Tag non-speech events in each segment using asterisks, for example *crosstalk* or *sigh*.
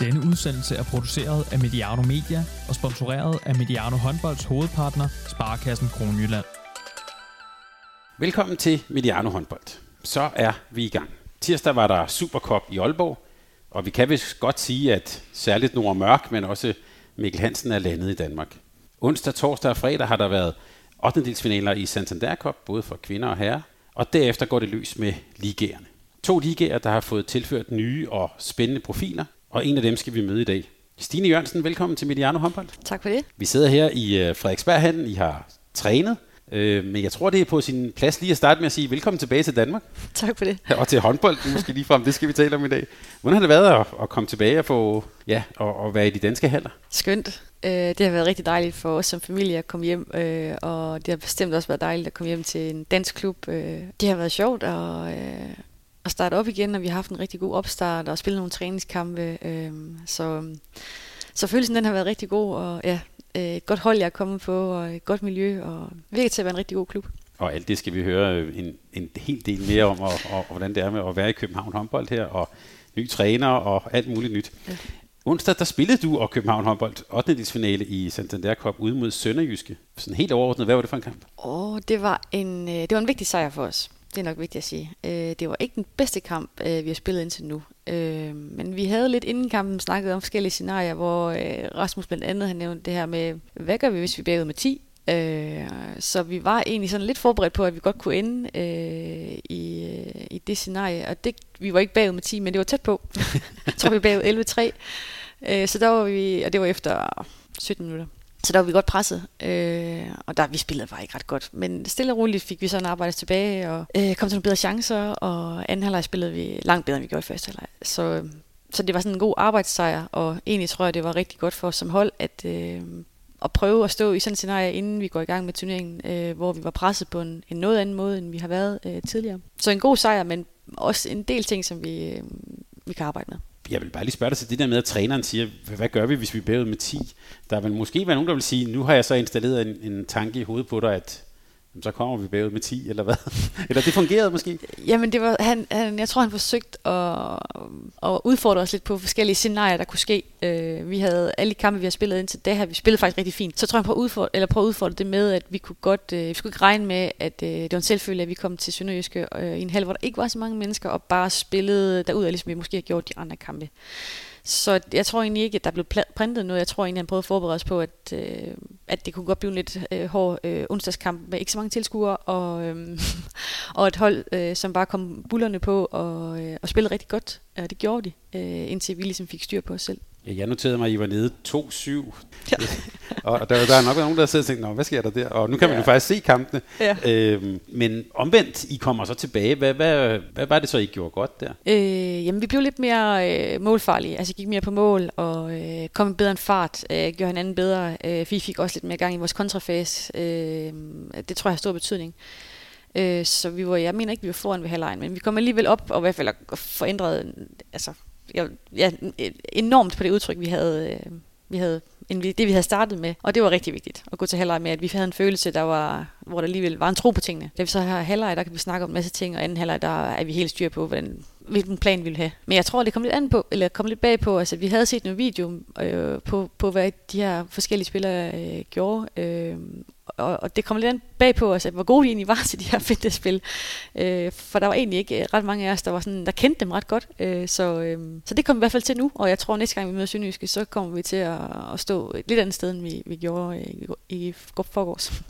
Denne udsendelse er produceret af Mediano Media og sponsoreret af Mediano Håndbolds hovedpartner, Sparkassen Kronjylland. Velkommen til Mediano Håndbold. Så er vi i gang. Tirsdag var der Supercop i Aalborg, og vi kan vist godt sige, at særligt Nord Mørk, men også Mikkel Hansen er landet i Danmark. Onsdag, torsdag og fredag har der været 8. i Santander Cup, både for kvinder og herrer, og derefter går det løs med ligerne. To ligaer, der har fået tilført nye og spændende profiler, og en af dem skal vi møde i dag. Stine Jørgensen, velkommen til Mediano Håndbold. Tak for det. Vi sidder her i øh, Frederiksberghallen. I har trænet, øh, men jeg tror, det er på sin plads lige at starte med at sige velkommen tilbage til Danmark. Tak for det. *laughs* Og til håndbold, måske lige frem. Det skal vi tale om i dag. Hvordan har det været at, at komme tilbage og få, ja, og, og være i de danske haller? Skønt. Øh, det har været rigtig dejligt for os som familie at komme hjem, øh, og det har bestemt også været dejligt at komme hjem til en dansk klub. Øh, det har været sjovt at, øh, at starte op igen, og vi har haft en rigtig god opstart og spillet nogle træningskampe. Øh, så, så følelsen den har været rigtig god, og ja, øh, et godt hold, jeg er kommet på, og et godt miljø, og virker til at være en rigtig god klub. Og alt det skal vi høre en, en hel del mere om, og, og, og hvordan det er med at være i København håndbold her, og ny træner og alt muligt nyt. Ja. Onsdag, der spillede du og København håndbold 8. finale i Santander Cup ude mod Sønderjyske. Sådan helt overordnet, hvad var det for en kamp? Åh, oh, det var en, det var en vigtig sejr for os. Det er nok vigtigt at sige. Det var ikke den bedste kamp, vi har spillet indtil nu. Men vi havde lidt inden kampen snakket om forskellige scenarier, hvor Rasmus blandt andet har nævnt det her med, hvad gør vi, hvis vi bagud med 10? så vi var egentlig sådan lidt forberedt på, at vi godt kunne ende i, i det scenarie. Og det, vi var ikke bagud med 10, men det var tæt på. *laughs* jeg tror, vi bagud 11-3. så der var vi, og det var efter 17 minutter. Så der var vi godt presset, øh, og der vi spillede bare ikke ret godt. Men stille og roligt fik vi sådan arbejdet tilbage, og øh, kom til nogle bedre chancer, og anden halvleg spillede vi langt bedre, end vi gjorde i første halvleg. Så, øh, så det var sådan en god arbejdssejr, og egentlig tror jeg, det var rigtig godt for os som hold, at, øh, at prøve at stå i sådan et scenarie, inden vi går i gang med turneringen, øh, hvor vi var presset på en, en noget anden måde, end vi har været øh, tidligere. Så en god sejr, men også en del ting, som vi, øh, vi kan arbejde med jeg vil bare lige spørge dig til det der med, at træneren siger, hvad gør vi, hvis vi bliver med 10? Der vil måske være nogen, der vil sige, nu har jeg så installeret en, en tanke i hovedet på dig, at så kommer vi bagud med 10, eller hvad? *laughs* eller det fungerede måske? Jamen, det var, han, han, jeg tror, han forsøgte at, at udfordre os lidt på forskellige scenarier, der kunne ske. Øh, vi havde alle de kampe, vi har spillet indtil det her, vi spillede faktisk rigtig fint. Så tror jeg, på at udfordre, eller på at udfordre det med, at vi kunne godt, øh, vi skulle ikke regne med, at øh, det var en selvfølge, at vi kom til Sønderjyske øh, i en halv, hvor der ikke var så mange mennesker, og bare spillede derud, ligesom vi måske har gjort de andre kampe. Så jeg tror egentlig ikke, at der blev printet noget. Jeg tror egentlig, at han prøvede at forberede os på, at, øh, at det kunne godt blive en lidt øh, hård øh, onsdagskamp med ikke så mange tilskuere, og, øh, *laughs* og et hold, øh, som bare kom bullerne på og, øh, og spillede rigtig godt. Og det gjorde de, øh, indtil vi ligesom fik styr på os selv. Ja, jeg noterede mig, at I var nede 2-7. Ja. og der, der er nok nogen, der sidder og tænker, hvad sker der der? Og nu kan man ja. jo faktisk se kampene. Ja. Øhm, men omvendt, I kommer så tilbage. Hvad, hvad, hvad var det så, I gjorde godt der? Øh, jamen, vi blev lidt mere øh, målfarlige. Altså, gik mere på mål og øh, kom bedre en fart. Øh, gjorde hinanden bedre. Øh, vi fik også lidt mere gang i vores kontrafase. Øh, det tror jeg har stor betydning. Øh, så vi var, jeg mener ikke, vi var foran ved halvlejen, men vi kom alligevel op og i hvert fald forændret, altså jeg, ja, enormt på det udtryk, vi havde, øh, vi havde end det, vi havde startet med. Og det var rigtig vigtigt at gå til halvleg med, at vi havde en følelse, der var, hvor der alligevel var en tro på tingene. Da vi så har halvleg, der kan vi snakke om en masse ting, og anden halvleg, der er vi helt styr på, hvordan, hvilken plan vi ville have. Men jeg tror, det kom lidt an på, eller kom lidt bag på, altså vi havde set nogle video øh, på, på, hvad de her forskellige spillere øh, gjorde, øh, og, og det kom lidt bag på os, at hvor gode vi egentlig var *laughs* til de her fitnessspil. Øh, for der var egentlig ikke øh, ret mange af os, der, var sådan, der kendte dem ret godt. Øh, så, øh, så det kom vi i hvert fald til nu, og jeg tror, at næste gang vi møder Sønderjyske, så kommer vi til at, at stå et lidt andet sted, end vi, vi gjorde øh, i, i forgårs.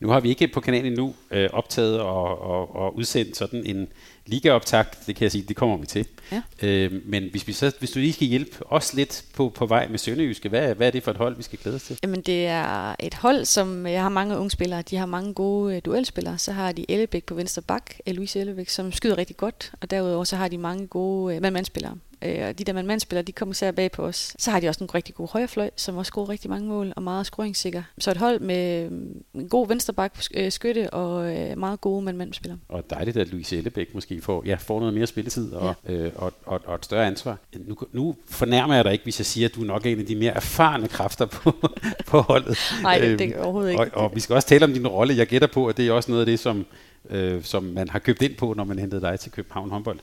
Nu har vi ikke på kanalen nu øh, optaget og, og, og udsendt sådan en ligaoptakt, det kan jeg sige, det kommer vi til. Ja. Øh, men hvis, vi så, hvis du lige skal hjælpe os lidt på, på vej med Sønderjyske, hvad, hvad er det for et hold, vi skal glæde os til? Jamen det er et hold, som jeg har mange unge spillere. De har mange gode uh, duelspillere. Så har de Ellebæk på venstre bak, Louise Ellebæk, som skyder rigtig godt. Og derudover så har de mange gode uh, mandmandspillere øh, og de der mandspillere, de kommer især bag på os. Så har de også en rigtig god højrefløj, som også scorer rigtig mange mål og meget scoringssikker. Så et hold med en god vensterbak øh, skytte og øh, meget gode mandspillere. Og dejligt, at Louise Ellebæk måske får, ja, får noget mere spilletid og, ja. øh, og, og, og et større ansvar. Nu, nu fornærmer jeg dig ikke, hvis jeg siger, at du er nok en af de mere erfarne kræfter på, *laughs* på holdet. Nej, det, det er øhm, overhovedet ikke. Og, og vi skal også tale om din rolle. Jeg gætter på, at det er også noget af det, som, øh, som man har købt ind på, når man hentede dig til København håndbold.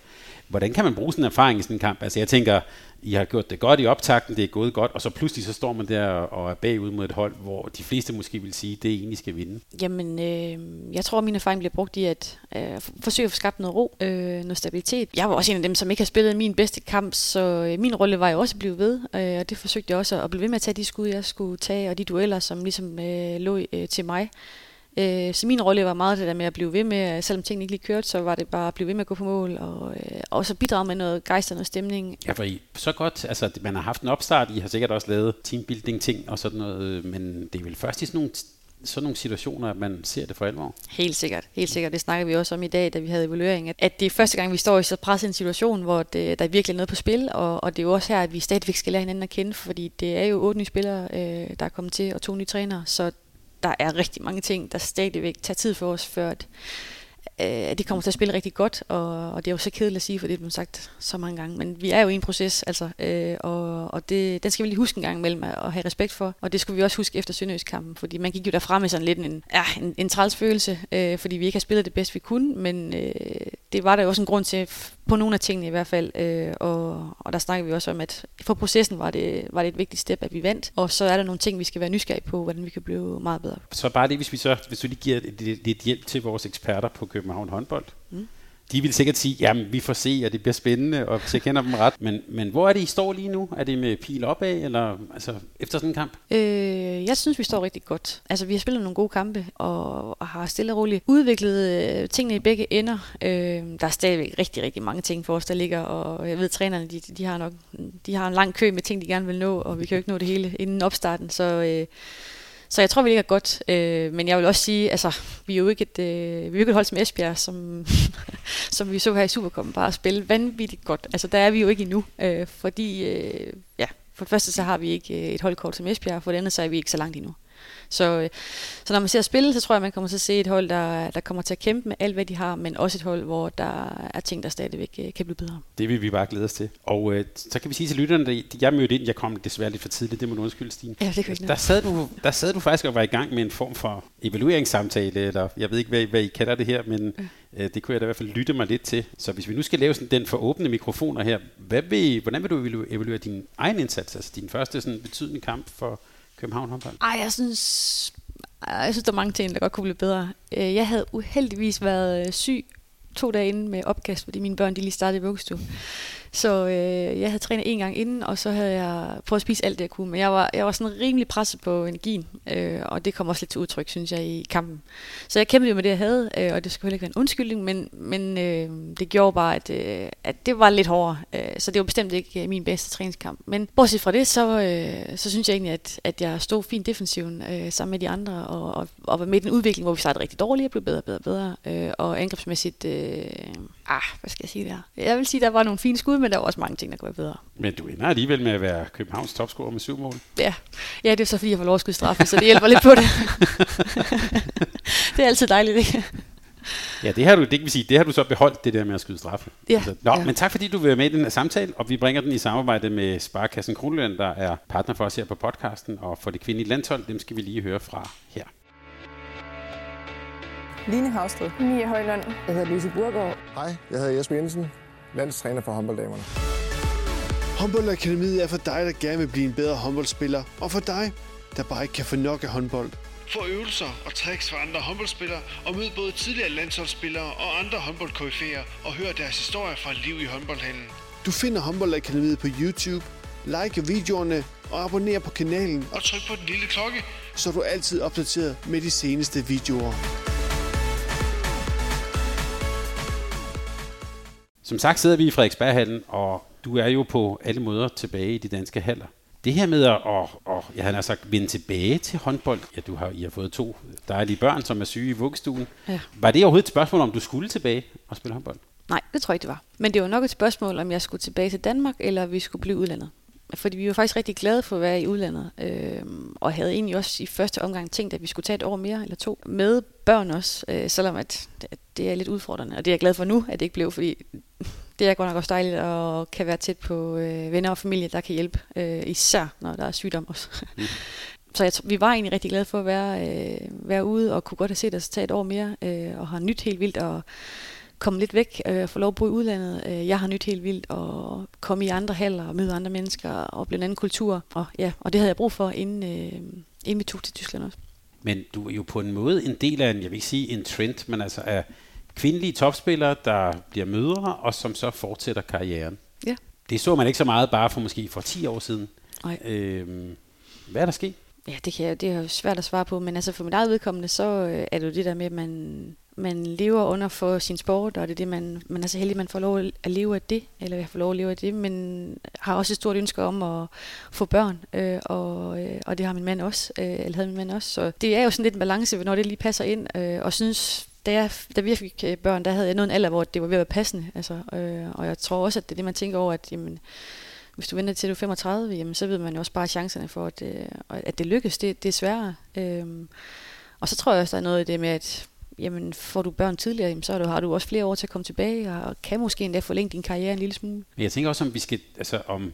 Hvordan kan man bruge sådan en erfaring i sådan en kamp? Altså jeg tænker, I har gjort det godt i optakten, det er gået godt, og så pludselig så står man der og er bagud mod et hold, hvor de fleste måske vil sige, det det egentlig skal vinde. Jamen, øh, jeg tror, at min erfaring bliver brugt i at øh, forsøge at få skabt noget ro, øh, noget stabilitet. Jeg var også en af dem, som ikke har spillet min bedste kamp, så øh, min rolle var jo også at blive ved, øh, og det forsøgte jeg også at blive ved med at tage de skud, jeg skulle tage, og de dueller, som ligesom øh, lå øh, til mig. Øh, så min rolle var meget det der med at blive ved med, selvom tingene ikke lige kørte, så var det bare at blive ved med at gå på mål, og øh, også bidrage med noget gejst og noget stemning. Ja, for I, så godt, altså man har haft en opstart, I har sikkert også lavet teambuilding ting og sådan noget, men det er vel først i sådan nogle sådan nogle situationer, at man ser det for alvor? Helt sikkert. Helt sikkert. Det snakker vi også om i dag, da vi havde evaluering. At, det er første gang, vi står i så presset en situation, hvor det, der er virkelig noget på spil. Og, og det er jo også her, at vi stadigvæk skal lære hinanden at kende, fordi det er jo otte nye spillere, øh, der er kommet til, og to nye trænere. Så der er rigtig mange ting, der stadigvæk tager tid for os, før at, Øh, at de kommer til at spille rigtig godt, og, og det er jo så kedeligt at sige, for det er blevet sagt så mange gange, men vi er jo i en proces, altså, øh, og, og det, den skal vi lige huske en gang imellem at have respekt for, og det skulle vi også huske efter Sønderjyskampen, fordi man gik jo derfra med sådan lidt en, ja, en, en træls følelse, øh, fordi vi ikke har spillet det bedst vi kunne, men øh, det var der jo også en grund til, på nogle af tingene i hvert fald, øh, og, og der snakker vi også om, at for processen var det, var det et vigtigt step, at vi vandt, og så er der nogle ting, vi skal være nysgerrige på, hvordan vi kan blive meget bedre. Så bare det, hvis vi så, hvis du lige giver lidt hjælp til vores eksperter på København håndbold. Mm de vil sikkert sige, jamen vi får se, at det bliver spændende, og så kender dem ret. Men, men hvor er det, I står lige nu? Er det med pil opad, eller altså, efter sådan en kamp? Øh, jeg synes, vi står rigtig godt. Altså, vi har spillet nogle gode kampe, og, og har stille og roligt udviklet øh, tingene i begge ender. Øh, der er stadigvæk rigtig, rigtig mange ting for os, der ligger, og jeg ved, trænerne, de, de har nok de har en lang kø med ting, de gerne vil nå, og vi kan jo ikke nå det hele inden opstarten, så... Øh, så jeg tror, vi ligger godt. Øh, men jeg vil også sige, altså, vi er jo ikke et, øh, vi er ikke et hold som Esbjerg, som, *laughs* som vi så her i Superkommen, bare at spille vanvittigt godt. Altså, der er vi jo ikke endnu, øh, fordi, øh, ja, for det første så har vi ikke øh, et holdkort som Esbjerg, for det andet så er vi ikke så langt endnu. Så, øh, så når man ser spille, så tror jeg, man kommer til at se et hold, der, der kommer til at kæmpe med alt, hvad de har, men også et hold, hvor der er ting, der stadigvæk øh, kan blive bedre. Det vil vi bare glæde os til. Og øh, så kan vi sige til lytterne, at jeg mødte ind, jeg kom desværre lidt for tidligt, det må du undskylde, Stine. Ja, det kan der, sad du, der sad du faktisk og var i gang med en form for evalueringssamtale, eller jeg ved ikke, hvad, hvad I kalder det her, men øh, det kunne jeg da i hvert fald lytte mig lidt til. Så hvis vi nu skal lave sådan den for åbne mikrofoner her, hvad vil, hvordan vil du evaluere din egen indsats, altså din første sådan betydende kamp for København håndbold? Ej, jeg synes, jeg synes, der er mange ting, der godt kunne blive bedre. Øh, jeg havde uheldigvis været øh, syg to dage inden med opkast, fordi mine børn de lige startede i vuggestue. Så øh, jeg havde trænet en gang inden, og så havde jeg prøvet at spise alt det, jeg kunne. Men jeg var, jeg var sådan rimelig presset på energien, øh, og det kom også lidt til udtryk, synes jeg, i kampen. Så jeg kæmpede jo med det, jeg havde, øh, og det skulle heller ikke være en undskyldning, men, men øh, det gjorde bare, at, øh, at det var lidt hårdere. Øh, så det var bestemt ikke øh, min bedste træningskamp. Men bortset fra det, så, øh, så synes jeg egentlig, at, at jeg stod fint defensiven øh, sammen med de andre, og, og, og var med i den udvikling, hvor vi startede rigtig dårligt og blev bedre og bedre og bedre. Øh, og angrebsmæssigt... Øh, ah, hvad skal jeg sige der? Jeg vil sige, der var nogle fine skud, men der var også mange ting, der kunne være bedre. Men du ender alligevel med at være Københavns topscorer med syv mål. Ja, ja det er så fordi, jeg får lov at skyde straffe, så det hjælper lidt på det. *laughs* det er altid dejligt, ikke? Ja, det har du, det kan vi sige, det har du så beholdt, det der med at skyde straffe. Ja, altså, nå, ja. men tak fordi du vil være med i den her samtale, og vi bringer den i samarbejde med Sparkassen Kronløn, der er partner for os her på podcasten, og for det kvindelige landshold, dem skal vi lige høre fra her. Line Havstred. Mia Højlund. Jeg hedder Lise Burgaard. Hej, jeg hedder Jesper Jensen, landstræner for håndbolddamerne. Håndboldakademiet er for dig, der gerne vil blive en bedre håndboldspiller, og for dig, der bare ikke kan få nok af håndbold. Få øvelser og tricks fra andre håndboldspillere, og mød både tidligere landsholdsspillere og andre håndboldkoryfæer, og hør deres historier fra liv i håndboldhallen. Du finder Håndboldakademiet på YouTube, like videoerne og abonner på kanalen. Og tryk på den lille klokke, så du er altid opdateret med de seneste videoer. Som sagt sidder vi i Frederiksberghallen, og du er jo på alle måder tilbage i de danske haller. Det her med at, og, ja, han har sagt, vende tilbage til håndbold. Ja, du har, I har fået to dejlige børn, som er syge i vuggestuen. Ja. Var det overhovedet et spørgsmål, om du skulle tilbage og spille håndbold? Nej, det tror jeg ikke, det var. Men det var nok et spørgsmål, om jeg skulle tilbage til Danmark, eller vi skulle blive udlandet. Fordi vi var faktisk rigtig glade for at være i udlandet, øh, og havde egentlig også i første omgang tænkt, at vi skulle tage et år mere eller to med børn også, øh, selvom at, at det er lidt udfordrende. Og det er jeg glad for nu, at det ikke blev, fordi det er godt nok også dejligt at kan være tæt på øh, venner og familie, der kan hjælpe, øh, især når der er sygdom også. Mm. *laughs* Så jeg, vi var egentlig rigtig glade for at være, øh, være ude og kunne godt have set os tage et år mere, øh, og har nyt helt vildt, og komme lidt væk og øh, få lov at bo i udlandet. Øh, jeg har nyt helt vildt at komme i andre haller og møde andre mennesker og blive en anden kultur. Og, ja, og det havde jeg brug for, inden, øh, inden vi tog til Tyskland også. Men du er jo på en måde en del af en, jeg vil ikke sige en trend, men altså af kvindelige topspillere, der bliver mødre, og som så fortsætter karrieren. Ja. Det så man ikke så meget bare for måske for 10 år siden. Nej. Øhm, hvad er der sket? Ja, det, kan jeg, det er jo svært at svare på, men altså for mit eget vedkommende, så øh, er det jo det der med, at man, man lever under for sin sport, og det er det, man, man er så heldig, at man får lov at leve af det, eller jeg får lov at leve af det, men har også et stort ønske om at få børn, øh, og, øh, og det har min mand også, øh, eller havde min mand også, så det er jo sådan lidt en balance, når det lige passer ind, øh, og synes, da, jeg, da vi fik øh, børn, der havde jeg nået en alder, hvor det var ved at være passende, altså, øh, og jeg tror også, at det er det, man tænker over, at jamen, hvis du venter til du er 35, jamen, så ved man jo også bare chancerne for, at, øh, at det lykkes. Det, det er sværere. Øh, og så tror jeg også, der er noget i det med, at jamen, får du børn tidligere, jamen, så har du, har du også flere år til at komme tilbage, og kan måske endda forlænge din karriere en lille smule. Men jeg tænker også, om vi skal, altså, om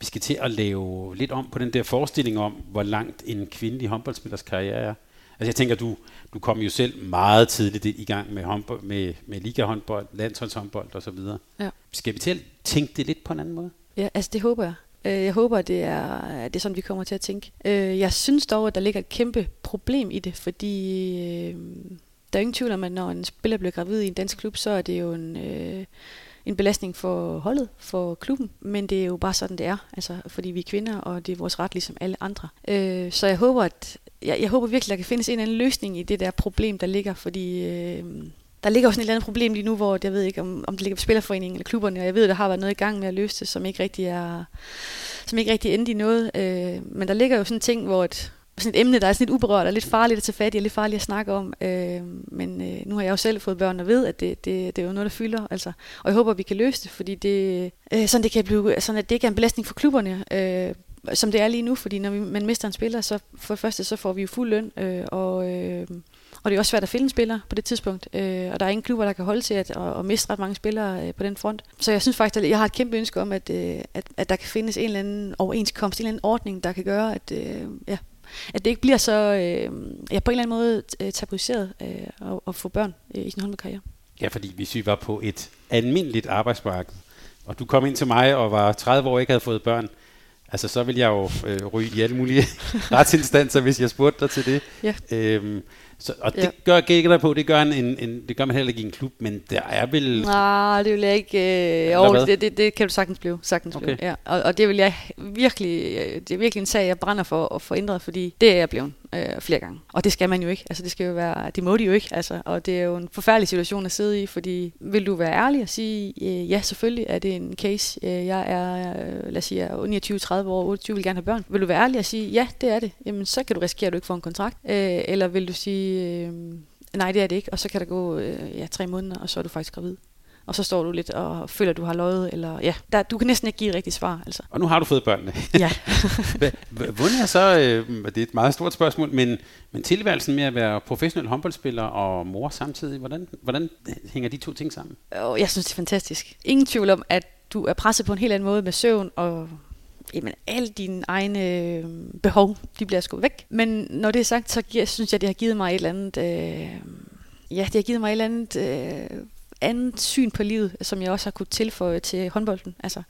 vi skal til at lave lidt om på den der forestilling om, hvor langt en kvindelig håndboldspillers karriere er. Altså jeg tænker, du, du kom jo selv meget tidligt i gang med, håndbold, med, med ligahåndbold, landsholdshåndbold osv. Ja. Skal vi til at tænke det lidt på en anden måde? Ja, altså det håber jeg. Øh, jeg håber, det er, det er sådan, vi kommer til at tænke. Øh, jeg synes dog, at der ligger et kæmpe problem i det, fordi øh, der er ingen tvivl om, at når en spiller bliver gravid i en dansk klub, så er det jo en, en belastning for holdet, for klubben. Men det er jo bare sådan, det er, altså, fordi vi er kvinder, og det er vores ret ligesom alle andre. så jeg håber, at jeg, jeg håber virkelig, at der kan findes en eller anden løsning i det der problem, der ligger, fordi øh, der ligger også et eller andet problem lige nu, hvor jeg ved ikke, om, om det ligger på Spillerforeningen eller klubberne, og jeg ved, der har været noget i gang med at løse det, som ikke rigtig er, som ikke rigtig endte i noget. Øh, men der ligger jo sådan en ting, hvor et, sådan et emne, der er sådan lidt uberørt og lidt farligt at tage fat i, og lidt farligt at snakke om. Øh, men øh, nu har jeg jo selv fået børn og ved, at det, det, det er jo noget, der fylder. Altså. Og jeg håber, at vi kan løse det, fordi det, øh, sådan, det kan blive, sådan at det ikke er en belastning for klubberne. Øh, som det er lige nu, fordi når vi, man mister en spiller, så for det første så får vi jo fuld løn, øh, og, øh, og det er også svært at finde en spiller på det tidspunkt, øh, og der er ingen klubber, der kan holde til at, at, at miste ret mange spillere øh, på den front. Så jeg synes faktisk, at jeg har et kæmpe ønske om, at, øh, at, at der kan findes en eller anden overenskomst, en eller anden ordning, der kan gøre, at, øh, ja, at det ikke bliver så øh, ja, på en eller anden måde øh, tabuiseret øh, at, at få børn øh, i sin håndboldkarriere. Ja, fordi hvis vi var på et almindeligt arbejdsmarked, og du kom ind til mig og var 30 år og ikke havde fået børn, Altså, så vil jeg jo øh, ryge i alle mulige *laughs* retsinstanser, hvis jeg spurgte dig til det. Ja. Øhm, så, og det ja. gør gækker på, det gør, en, en, det gør man heller ikke i en klub, men der er vel... Nej, det vil jeg ikke... Øh, det, det, det, kan du sagtens blive. Sagtens okay. blive ja. og, og det vil jeg virkelig... Øh, det er virkelig en sag, jeg brænder for at få ændret, fordi det er jeg blevet øh, flere gange. Og det skal man jo ikke. Altså, det skal jo være... Det må de jo ikke. Altså, og det er jo en forfærdelig situation at sidde i, fordi vil du være ærlig og sige, øh, ja, selvfølgelig er det en case. Øh, jeg er, øh, lad os sige, 29-30 år, 28, vil gerne have børn. Vil du være ærlig og sige, ja, det er det. Jamen, så kan du risikere, at du ikke får en kontrakt. Øh, eller vil du sige, øh, nej, det er det ikke. Og så kan der gå øh, ja, tre måneder, og så er du faktisk gravid og så står du lidt og føler, at du har løjet, eller ja, der, du kan næsten ikke give et rigtigt svar. Altså. Og nu har du fået børnene. Ja. *laughs* Hvordan er så, øh, det er et meget stort spørgsmål, men, men tilværelsen med at være professionel håndboldspiller og mor samtidig, hvordan, hvordan hænger de to ting sammen? Jeg synes, det er fantastisk. Ingen tvivl om, at du er presset på en helt anden måde med søvn og jamen, alle dine egne øh, behov, de bliver skudt væk. Men når det er sagt, så giver, synes jeg, det har givet mig et eller andet... Øh, ja, det har givet mig et eller andet... Øh, andet syn på livet, som jeg også har kunne tilføje til håndbolden. Altså,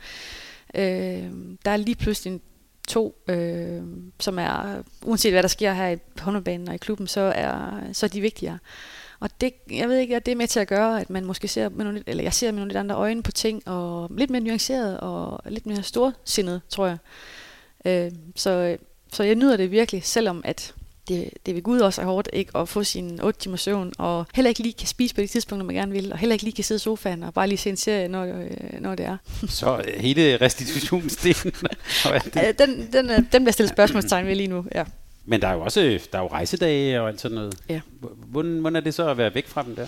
øh, der er lige pludselig to, øh, som er, uanset hvad der sker her i håndboldbanen og i klubben, så er, så er de vigtigere. Og det, jeg ved ikke, at det er med til at gøre, at man måske ser med nogle, eller jeg ser med nogle lidt andre øjne på ting, og lidt mere nuanceret og lidt mere storsindet, tror jeg. Øh, så, så jeg nyder det virkelig, selvom at det, det vil Gud også er hårdt ikke at få sin 8 timer søvn, og heller ikke lige kan spise på det tidspunkt, når man gerne vil, og heller ikke lige kan sidde i sofaen og bare lige se en serie, når, øh, når det er. *laughs* Så øh, hele restitutionsdelen? *laughs* den, den, den bliver stillet spørgsmålstegn ved lige nu, ja. Men der er jo også der er jo rejsedage og alt sådan noget. Ja. Hvordan, hvordan er det så at være væk fra dem der?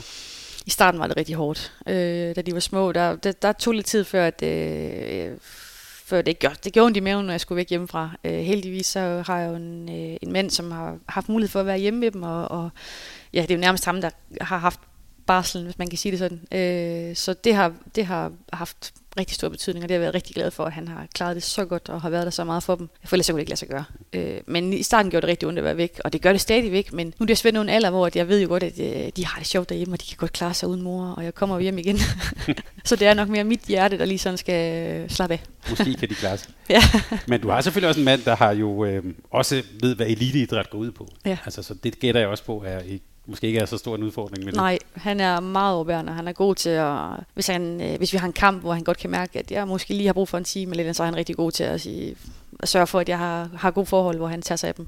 I starten var det rigtig hårdt. Øh, da de var små, der, der, der tog lidt tid før, at øh, før det gjorde, det gjorde ondt i maven, når jeg skulle væk hjemmefra. Øh, heldigvis så har jeg jo en, øh, en mand, som har haft mulighed for at være hjemme med dem, og, og ja, det er jo nærmest ham, der har haft barslen, hvis man kan sige det sådan. Øh, så det har, det har haft rigtig stor betydning, og det har jeg været rigtig glad for, at han har klaret det så godt og har været der så meget for dem. For ellers så kunne det ikke lade sig gøre. Øh, men i starten gjorde det rigtig ondt at være væk, og det gør det stadigvæk, men nu er det svært nogen alder, hvor jeg ved jo godt, at øh, de har det sjovt derhjemme, og de kan godt klare sig uden mor, og jeg kommer hjem igen. *laughs* så det er nok mere mit hjerte, der lige sådan skal øh, slappe af. Måske kan de klare sig. *laughs* ja. Men du har selvfølgelig også en mand, der har jo øh, også ved, hvad eliteidræt går ud på. Ja. Altså, så det gætter jeg også på, er ikke måske ikke er så stor en udfordring med det. Nej, han er meget overbærende. Han er god til at... Hvis, han, øh, hvis vi har en kamp, hvor han godt kan mærke, at jeg måske lige har brug for en time eller så er han rigtig god til at, sige, at sørge for, at jeg har, har gode forhold, hvor han tager sig af dem.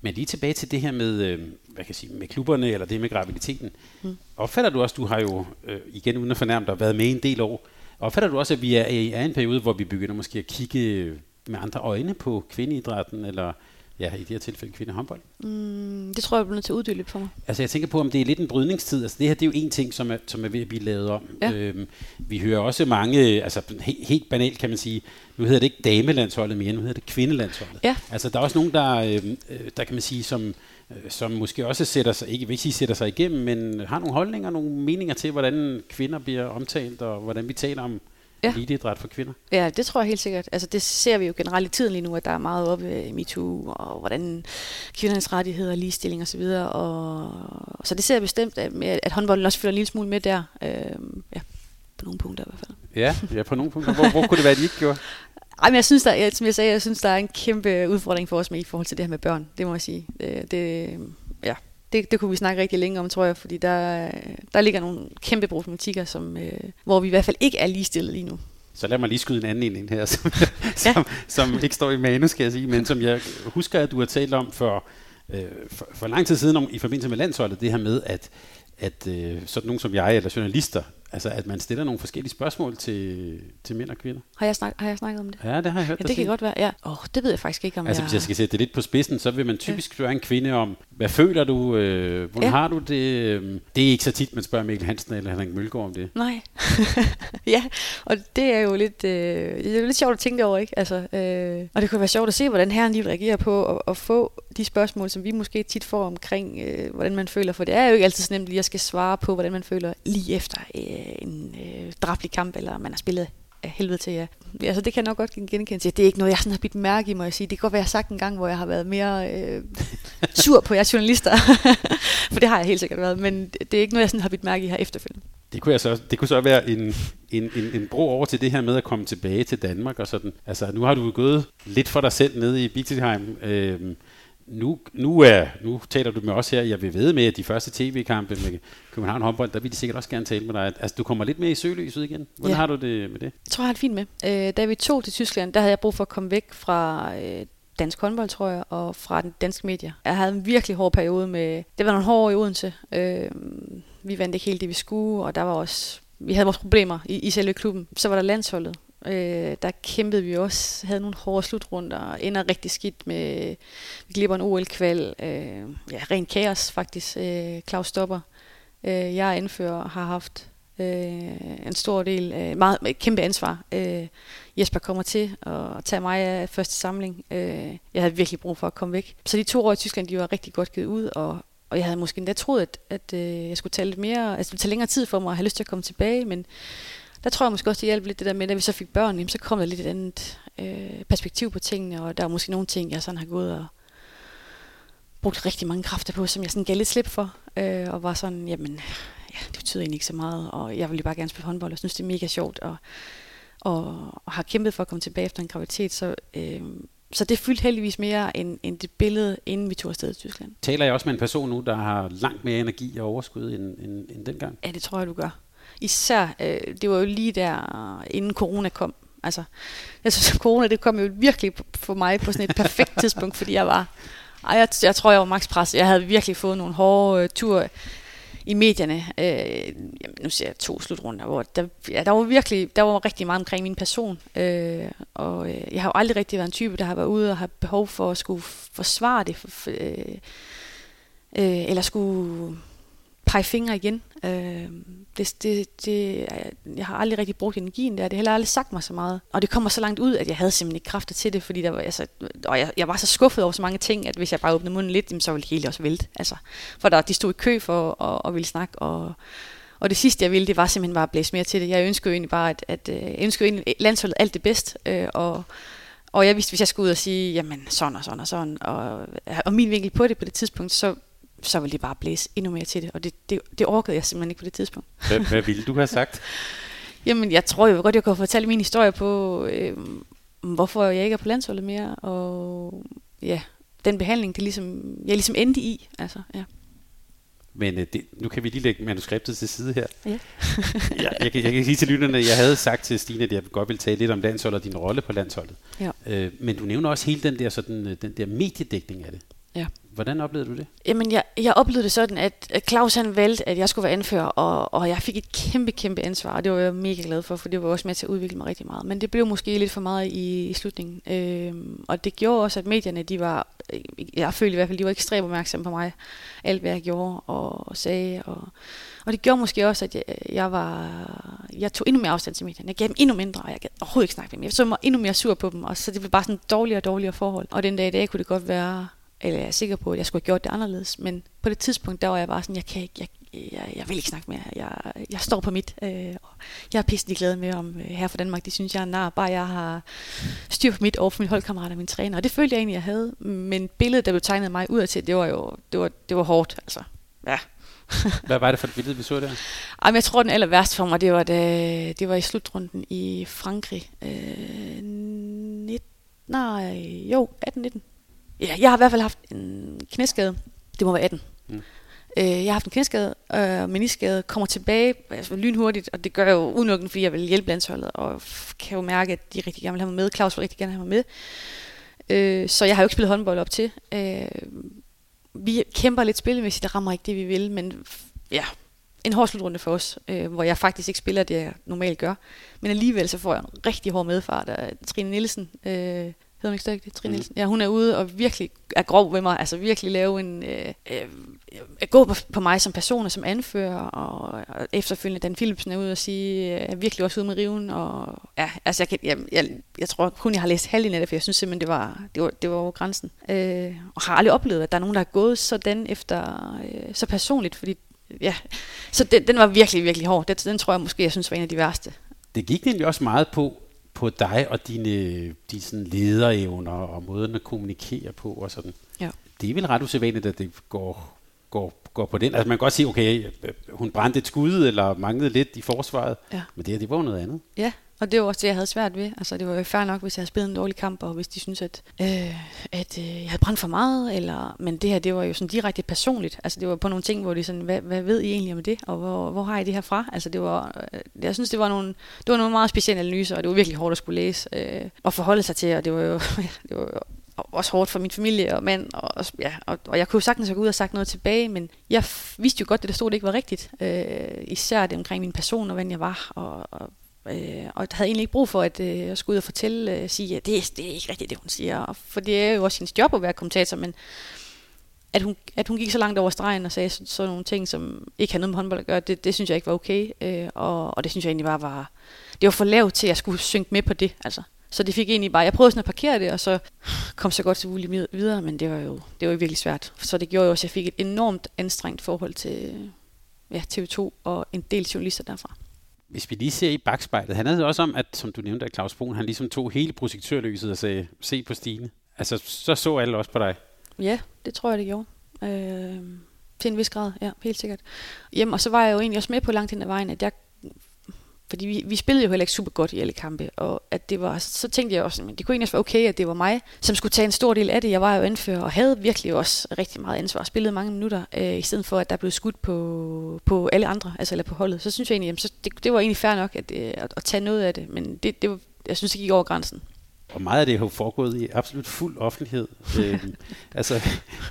Men lige tilbage til det her med, øh, hvad kan jeg sige, med klubberne, eller det med graviditeten. Mm. Opfatter du også, du har jo, øh, igen uden at fornærme dig, været med en del år. Opfatter du også, at vi er i en periode, hvor vi begynder måske at kigge med andre øjne på kvindeidrætten, eller ja, i det her tilfælde kvindehåndbold? Mm, det tror jeg, bliver nødt til at uddybe lidt for mig. Altså jeg tænker på, om det er lidt en brydningstid. Altså det her, det er jo en ting, som er, som er ved at blive lavet om. Ja. Øhm, vi hører også mange, altså he, helt banalt kan man sige, nu hedder det ikke damelandsholdet mere, nu hedder det kvindelandsholdet. Ja. Altså der er også nogen, der, øh, der kan man sige, som, øh, som måske også sætter sig, ikke ikke sige sætter sig igennem, men har nogle holdninger, nogle meninger til, hvordan kvinder bliver omtalt, og hvordan vi taler om Ja. eliteidræt for kvinder. Ja, det tror jeg helt sikkert. Altså, det ser vi jo generelt i tiden lige nu, at der er meget oppe i MeToo, og hvordan kvindernes rettigheder, ligestilling osv. Og, så det ser jeg bestemt, at, at håndbolden også følger en lille smule med der. Øhm, ja, på nogle punkter i hvert fald. Ja, ja på nogle punkter. Hvor, hvor kunne det være, de ikke gjorde? *laughs* Ej, men jeg synes, der, jeg, som jeg sagde, jeg synes, der er en kæmpe udfordring for os med i forhold til det her med børn. Det må jeg sige. Det, det, ja, det, det kunne vi snakke rigtig længe om, tror jeg, fordi der, der ligger nogle kæmpe problematikker, som, øh, hvor vi i hvert fald ikke er ligestillet lige nu. Så lad mig lige skyde en anden ind ind her, *laughs* som, ja. som, som ikke står i manus, skal jeg sige, men som jeg husker, at du har talt om for, øh, for, for lang tid siden om, i forbindelse med landsholdet, det her med, at, at øh, sådan nogen som jeg, eller journalister, altså at man stiller nogle forskellige spørgsmål til, til mænd og kvinder. Har jeg, snak, har jeg snakket om det? Ja, det har jeg hørt Ja, det kan sige. godt være. Ja. Oh, det ved jeg faktisk ikke, om Altså jeg... hvis jeg skal sætte det lidt på spidsen, så vil man typisk spørge en kvinde om, hvad føler du, øh, hvordan Ja. har du det? Øh, Det er ikke så tit, man spørger Mikkel Hansen eller Henrik Mølgaard om det. Nej. *laughs* ja, og det er jo lidt, øh, det er jo lidt sjovt at tænke over, ikke? Altså, øh, og det kunne være sjovt at se, hvordan herren lige reagerer på at, at få de spørgsmål, som vi måske tit får omkring, øh, hvordan man føler. For det er jo ikke altid så nemt lige at skal svare på, hvordan man føler lige efter øh, en øh, drabelig kamp, eller man har spillet af helvede til. Ja. Altså, det kan jeg nok godt genkende til. Det er ikke noget, jeg sådan har bidt mærke i, må jeg sige. Det kan godt være, jeg har sagt en gang, hvor jeg har været mere øh, *laughs* sur på jer journalister. *laughs* For det har jeg helt sikkert været. Men det er ikke noget, jeg sådan har bidt mærke i her efterfølgende. Det kunne, jeg så, det kunne så være en, en, en, en bro over til det her med at komme tilbage til Danmark og sådan. Altså, nu har du gået lidt for dig selv nede i Bigtiheim. Øhm, nu, nu, er, nu taler du med os her. Jeg vil ved med, at de første tv-kampe med København håndbold, der vil de sikkert også gerne tale med dig. Altså, du kommer lidt mere i søgelyset igen. Hvordan Ja. har du det med det? Jeg tror, jeg har det fint med. Øh, da vi tog til Tyskland, der havde jeg brug for at komme væk fra øh, dansk håndbold, tror jeg, og fra den danske medier. Jeg havde en virkelig hård periode med... Det var nogle hårde år i Odense. Øh, vi vandt ikke helt det, vi skulle, og der var også... Vi havde vores problemer i, i selve klubben. Så var der landsholdet. Øh, der kæmpede vi også, havde nogle hårde slutrunder, ender rigtig skidt med, vi glipper en OL-kval, øh, ja, rent kaos faktisk, øh, Claus Stopper. Øh, jeg indfører har haft øh, en stor del, øh, meget kæmpe ansvar. Øh, Jesper kommer til at tage mig af første samling. Øh, jeg havde virkelig brug for at komme væk. Så de to år i Tyskland, de var rigtig godt givet ud, og, og jeg havde måske endda troet, at, at øh, jeg skulle tage lidt mere, altså tage længere tid for mig at have lyst til at komme tilbage, men der tror jeg måske også, det hjalp lidt det der med, at vi så fik børn, jamen, så kom der lidt et andet øh, perspektiv på tingene, og der er måske nogle ting, jeg sådan har gået og brugt rigtig mange kræfter på, som jeg sådan gav lidt slip for, øh, og var sådan, jamen, ja, det betyder egentlig ikke så meget, og jeg ville bare gerne spille håndbold, og synes, det er mega sjovt, og, og, og har kæmpet for at komme tilbage efter en graviditet, så, øh, så det fyldte heldigvis mere end, end det billede, inden vi tog afsted til Tyskland. Taler jeg også med en person nu, der har langt mere energi og overskud end, end, end dengang? Ja, det tror jeg, du gør. Især, øh, det var jo lige der, inden corona kom. Altså, jeg synes, at corona, det kom jo virkelig for mig på sådan et perfekt tidspunkt, fordi jeg var, ej, jeg, jeg tror, jeg var max pres. Jeg havde virkelig fået nogle hårde øh, ture i medierne. Øh, jamen, nu ser jeg to slutrunder, hvor der, ja, der var virkelig, der var rigtig meget omkring min person. Øh, og øh, jeg har jo aldrig rigtig været en type, der har været ude og har behov for at skulle forsvare det, for, for, øh, øh, eller skulle pege fingre igen. Øh, det, det, det, jeg har aldrig rigtig brugt energien der. Det har heller aldrig sagt mig så meget. Og det kommer så langt ud, at jeg havde simpelthen ikke kræfter til det, fordi der var, altså, og jeg, jeg var så skuffet over så mange ting, at hvis jeg bare åbnede munden lidt, så ville det hele også vælte. Altså, for der, de stod i kø for at, ville snakke, og, og det sidste, jeg ville, det var simpelthen bare at blæse mere til det. Jeg ønskede jo egentlig bare, at, at øh, jeg ønskede egentlig landsholdet alt det bedst, øh, og, og jeg vidste, hvis jeg skulle ud og sige, jamen sådan og sådan og sådan, og, og min vinkel på det på det tidspunkt, så så ville de bare blæse endnu mere til det. Og det, det, det orkede jeg simpelthen ikke på det tidspunkt. Hvad, hvad ville du have sagt? *laughs* Jamen, jeg tror jo godt, jeg kunne fortælle min historie på, øh, hvorfor jeg ikke er på landsholdet mere, og ja, den behandling, det ligesom, jeg ligesom endte i. Altså, ja. Men øh, det, nu kan vi lige lægge manuskriptet til side her. Ja. *laughs* jeg, kan, jeg kan sige til lytterne, at jeg havde sagt til Stine, at jeg godt ville tale lidt om landsholdet og din rolle på landsholdet. Ja. Øh, men du nævner også hele den der, sådan, øh, den der mediedækning af det. Ja. Hvordan oplevede du det? Jamen, jeg, jeg oplevede det sådan, at Claus han valgte, at jeg skulle være anfører, og, og jeg fik et kæmpe, kæmpe ansvar, og det var jeg mega glad for, for det var også med til at udvikle mig rigtig meget. Men det blev måske lidt for meget i, i slutningen. Øhm, og det gjorde også, at medierne, de var, jeg følte i hvert fald, de var ekstremt opmærksomme på mig. Alt, hvad jeg gjorde og, og sagde. Og, og det gjorde måske også, at jeg, jeg var, jeg tog endnu mere afstand til medierne. Jeg gav dem endnu mindre, og jeg gad overhovedet ikke snakke med dem. Jeg så mig endnu mere sur på dem, og så det blev bare sådan dårligere og dårligere forhold. Og den dag i dag kunne det godt være, eller jeg er sikker på, at jeg skulle have gjort det anderledes. Men på det tidspunkt, der var jeg bare sådan, jeg kan ikke, jeg, jeg, jeg vil ikke snakke mere. Jeg, jeg står på mit. Øh, jeg er pisselig glad med, om øh, her fra Danmark, de synes, jeg er nar. Bare jeg har styr på mit over for mine holdkammerater og mine træner. Og det følte jeg egentlig, jeg havde. Men billedet, der blev tegnet mig ud til, det var jo det var, det var hårdt. Altså, ja. *laughs* Hvad var det for et billede, vi så der? Jamen, jeg tror, den aller værste for mig, det var, det, det var i slutrunden i Frankrig. Øh, 19, nej, jo, 18-19 ja, jeg har i hvert fald haft en knæskade. Det må være 18. Mm. Øh, jeg har haft en knæskade, øh, meniskade, kommer tilbage altså, lynhurtigt, og det gør jeg jo udelukkende, fordi jeg vil hjælpe landsholdet, og kan jo mærke, at de rigtig gerne vil have mig med. Claus vil rigtig gerne have mig med. Øh, så jeg har jo ikke spillet håndbold op til. Øh, vi kæmper lidt spillemæssigt, der rammer ikke det, vi vil, men ja, en hård slutrunde for os, øh, hvor jeg faktisk ikke spiller det, jeg normalt gør. Men alligevel så får jeg en rigtig hård medfart af Trine Nielsen, øh, hedder hun ikke stadig det, Trine mm. Nielsen? Ja, hun er ude og virkelig er grov ved mig, altså virkelig lave en, øh, øh, gå på, på mig som person og som anfører, og, og efterfølgende Dan Philipsen er ude og sige, øh, er virkelig også ude med riven, og ja, altså jeg, kan, jeg, jeg, jeg tror kun, jeg har læst halvdelen af det, for jeg synes simpelthen, det var, det var, det var over grænsen. Øh, og har aldrig oplevet, at der er nogen, der er gået sådan efter, øh, så personligt, fordi ja, så den, den var virkelig, virkelig hård. Den, den tror jeg måske, jeg synes var en af de værste. Det gik nemlig også meget på, på dig og dine, dine sådan lederevner og måden at kommunikere på og sådan. Ja. Det er vel ret usædvanligt, at det går, går, går på den. Altså man kan godt sige, okay, hun brændte et skud eller manglede lidt i forsvaret, ja. men det her, det var noget andet. Ja, og det var også det, jeg havde svært ved. Altså, det var jo fair nok, hvis jeg havde spillet en dårlig kamp, og hvis de synes at, øh, at øh, jeg havde brændt for meget. Eller, men det her, det var jo sådan direkte personligt. Altså, det var på nogle ting, hvor de sådan, hvad, hvad ved I egentlig om det? Og hvor, hvor har I det her fra? Altså, det var, øh, jeg synes, det var, nogle, det var nogle meget specielle analyser, og det var virkelig hårdt at skulle læse øh, og forholde sig til. Og det var jo, *laughs* det var jo også hårdt for min familie og mand, og, ja, og, og jeg kunne jo sagtens have gået ud og sagt noget tilbage, men jeg vidste jo godt, at det der stod, det ikke var rigtigt. Øh, især det omkring min person og hvordan jeg var, og, og Øh, og havde egentlig ikke brug for at øh, skulle ud og fortælle, øh, sige, at det, det er ikke rigtigt, det hun siger. For det er jo også hendes job at være kommentator, men at hun, at hun gik så langt over stregen og sagde sådan så nogle ting, som ikke havde noget med håndbold at gøre, det, det synes jeg ikke var okay. Øh, og, og det synes jeg egentlig bare var, det var for lavt til, at jeg skulle synke med på det. Altså. Så det fik egentlig bare, jeg prøvede sådan at parkere det, og så kom så godt til muligt videre, men det var jo det var virkelig svært. Så det gjorde jo også, at jeg fik et enormt anstrengt forhold til ja, TV2 og en del journalister derfra hvis vi lige ser i bagspejlet, han det også om, at som du nævnte, at Claus Brun, han ligesom tog hele projektørlyset og sagde, se på Stine. Altså, så så alle også på dig. Ja, det tror jeg, det gjorde. Øh, til en vis grad, ja, helt sikkert. Jamen, og så var jeg jo egentlig også med på langt hen ad vejen, at jeg fordi vi, vi spillede jo heller ikke super godt i alle kampe, og at det var, så tænkte jeg også, at det kunne egentlig også være okay, at det var mig, som skulle tage en stor del af det. Jeg var jo anfører og havde virkelig også rigtig meget ansvar, og spillede mange minutter, øh, i stedet for at der blev skudt på, på alle andre, altså eller på holdet. Så synes jeg egentlig, jamen, så det, det var egentlig fair nok at, øh, at, at tage noget af det, men det, det var, jeg synes, det gik over grænsen. Og meget af det har foregået i absolut fuld offentlighed. øh, *laughs* altså,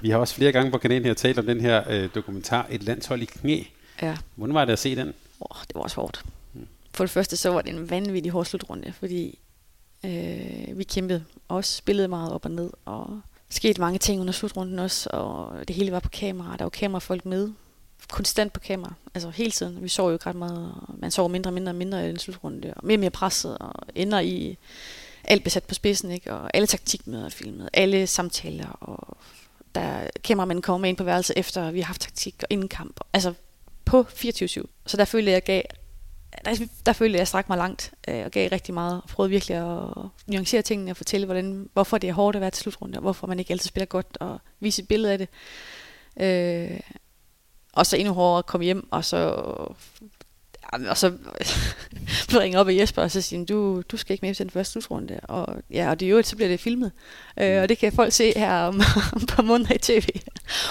vi har også flere gange på kanalen her talt om den her øh, dokumentar, Et landshold i knæ. Ja. Hvordan var det at se den? Oh, det var også hårdt for det første så var det en vanvittig hård slutrunde, fordi øh, vi kæmpede også, spillede meget op og ned, og skete mange ting under slutrunden også, og det hele var på kamera, der var kamerafolk med, konstant på kamera, altså hele tiden. Vi så jo ikke ret meget, og man så mindre og mindre og mindre i den slutrunde, og mere og mere presset, og ender i alt besat på spidsen, ikke? og alle taktikmøder er filmet, alle samtaler, og der kameramanden kommer ind på værelset efter, vi har haft taktik og inden kamp, altså på 24-7. Så der følte jeg, jeg gav der, der følte jeg, at jeg strak mig langt øh, og gav rigtig meget. Og prøvede virkelig at nuancere tingene og fortælle, hvordan, hvorfor det er hårdt at være til slutrunde, og hvorfor man ikke altid spiller godt, og vise et billede af det. Øh, og så endnu hårdere at komme hjem, og så, og så *laughs* ringe op af Jesper, og så sige, du, du skal ikke med til den første slutrunde. Og, ja, og det jo, så bliver det filmet. Øh, og det kan folk se her om, *laughs* om et par måneder i tv.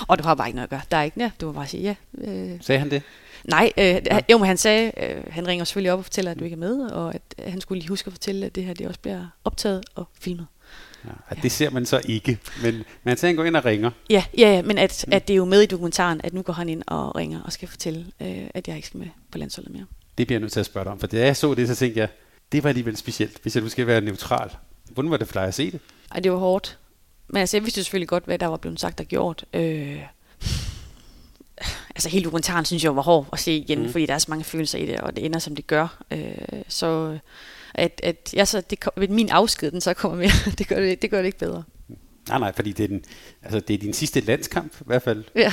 og du har bare ikke noget at gøre. Der er ikke noget. Du må bare sige ja. Øh. Sagde han det? Nej, øh, ja. jo, men han sagde, øh, han ringer selvfølgelig op og fortæller, at du ikke er med, og at han skulle lige huske at fortælle, at det her det også bliver optaget og filmet. Ja, det ser man så ikke, men man ser, han går ind og ringer. Ja, ja, ja men at, mm. at det er jo med i dokumentaren, at nu går han ind og ringer og skal fortælle, øh, at jeg ikke skal med på landsholdet mere. Det bliver jeg nødt til at spørge dig om, for da jeg så det, så tænkte jeg, det var alligevel specielt, hvis jeg nu skal være neutral. Hvordan var det for dig at se det? Ej, det var hårdt. Men altså, jeg vidste selvfølgelig godt, hvad der var blevet sagt og gjort. Øh, *sighs* altså hele dokumentaren synes jeg var hård at se igen, mm. fordi der er så mange følelser i det, og det ender som det gør. Øh, så at, at jeg så, det, ved min afsked, den så kommer med, *laughs* det gør det, det gør det ikke bedre. Nej, nej, fordi det er, den, altså det er din sidste landskamp i hvert fald. Ja.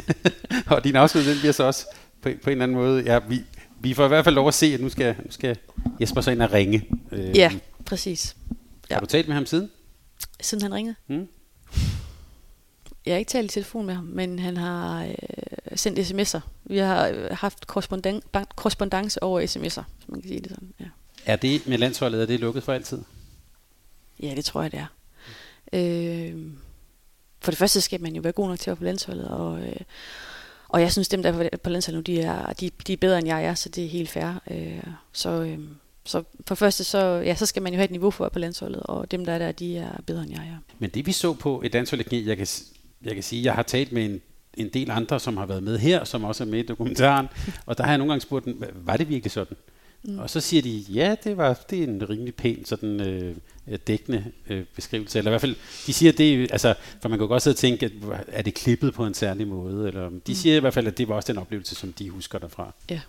*laughs* og din afsked, den bliver så også på, på en eller anden måde, ja, vi, vi får i hvert fald lov at se, at nu skal, nu skal Jesper så ind og ringe. Øh, ja, præcis. Ja. Har du talt med ham siden? Siden han ringede? Mm. Jeg har ikke talt i telefon med ham, men han har øh, sendt sms'er. Vi har øh, haft korrespondence over sms'er, så man kan sige det sådan. Ja. Er det med landsholdet, er det lukket for altid? Ja, det tror jeg, det er. Øh, for det første skal man jo være god nok til at være på landsholdet, og, øh, og jeg synes, dem der er på landsholdet nu, de er, de, de er bedre end jeg er, så det er helt fair. Øh, så, øh, så for første, så, ja, så skal man jo have et niveau for at på landsholdet, og dem der er der, de er bedre end jeg er. Men det vi så på et landshold, jeg kan, jeg kan sige, jeg har talt med en, en del andre, som har været med her, som også er med i dokumentaren, *laughs* og der har jeg nogle gange spurgt dem, var det virkelig sådan? Mm. Og så siger de, ja, det var det er en rimelig pæn sådan øh, dækkende øh, beskrivelse. Eller i hvert fald, de siger det, altså, for man kan godt sidde og tænke, at, er det klippet på en særlig måde? Eller, de mm. siger i hvert fald, at det var også den oplevelse, som de husker derfra. Ja.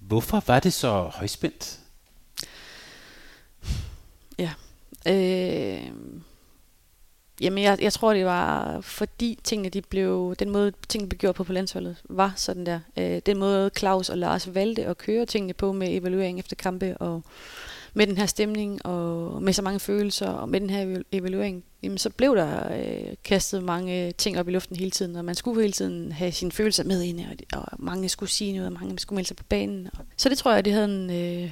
Hvorfor var det så højspændt? Ja. Øh, Jamen, jeg, jeg tror, det var fordi tingene, de blev, den måde tingene blev gjort på på landsholdet, var sådan der. Øh, den måde Claus og Lars valgte at køre tingene på med evaluering efter kampe, og med den her stemning, og med så mange følelser, og med den her evaluering, jamen, så blev der øh, kastet mange ting op i luften hele tiden, og man skulle hele tiden have sine følelser med ind, og, og mange skulle sige noget, og mange skulle melde sig på banen. Og, så det tror jeg, det havde en... Øh,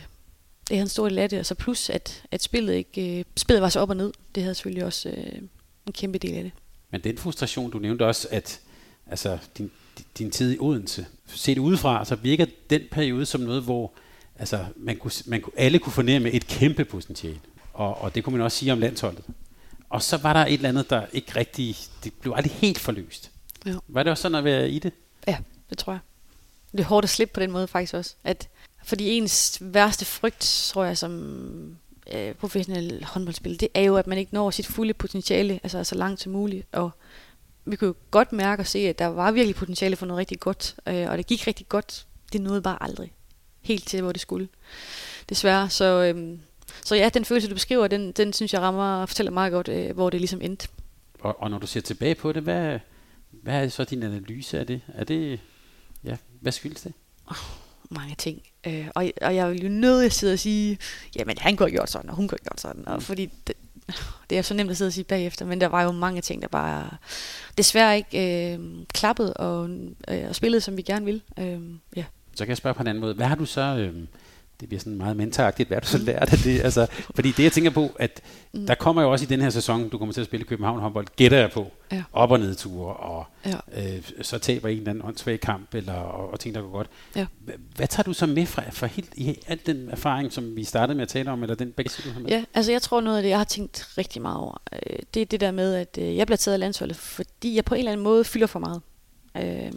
det havde en stor del af det, og så plus, at, at spillet ikke øh, spillet var så op og ned. Det havde selvfølgelig også øh, en kæmpe del af det. Men den frustration, du nævnte også, at altså, din, din tid i Odense, set udefra, så virker den periode som noget, hvor altså, man kunne, man kunne, alle kunne fornemme et kæmpe potentiale. Og, og det kunne man også sige om landsholdet. Og så var der et eller andet, der ikke rigtig, det blev aldrig helt forløst. Ja. Var det også sådan at være i det? Ja, det tror jeg. Det er hårdt at slippe på den måde faktisk også. At, fordi ens værste frygt, tror jeg, som øh, professionelle håndboldspil, det er jo, at man ikke når sit fulde potentiale, altså så langt som muligt. Og vi kunne jo godt mærke og se, at der var virkelig potentiale for noget rigtig godt, øh, og det gik rigtig godt. Det nåede bare aldrig helt til, hvor det skulle. Desværre. Så, øh, så ja, den følelse, du beskriver, den, den synes jeg rammer og fortæller meget godt, øh, hvor det ligesom endte. Og, og når du ser tilbage på det, hvad, hvad er så din analyse af det? Er det, ja, hvad skyldes det? Oh, mange ting. Øh, og, og jeg vil jo nødt at sidde og sige, jamen han kunne have gjort sådan, og hun kunne have gjort sådan. Og mm. fordi det, det er så nemt at sidde og sige bagefter, men der var jo mange ting, der bare desværre ikke øh, klappede og, øh, og spillede, som vi gerne ville. Øh, ja. Så kan jeg spørge på en anden måde. Hvad har du så... Øh, det bliver sådan meget mentagtigt, hvad du så lært af det? Altså, fordi det, jeg tænker på, at mm. der kommer jo også i den her sæson, du kommer til at spille København håndbold, gætter jeg på, ja. op- og nedture, og ja. øh, så taber en eller anden åndssvag kamp, eller, og, og ting, der går godt. Ja. Hvad tager du så med fra, fra helt, i al den erfaring, som vi startede med at tale om, eller den bagage, du har med? Ja, altså jeg tror noget af det, jeg har tænkt rigtig meget over, øh, det er det der med, at øh, jeg bliver taget af landsholdet, fordi jeg på en eller anden måde fylder for meget. Øh,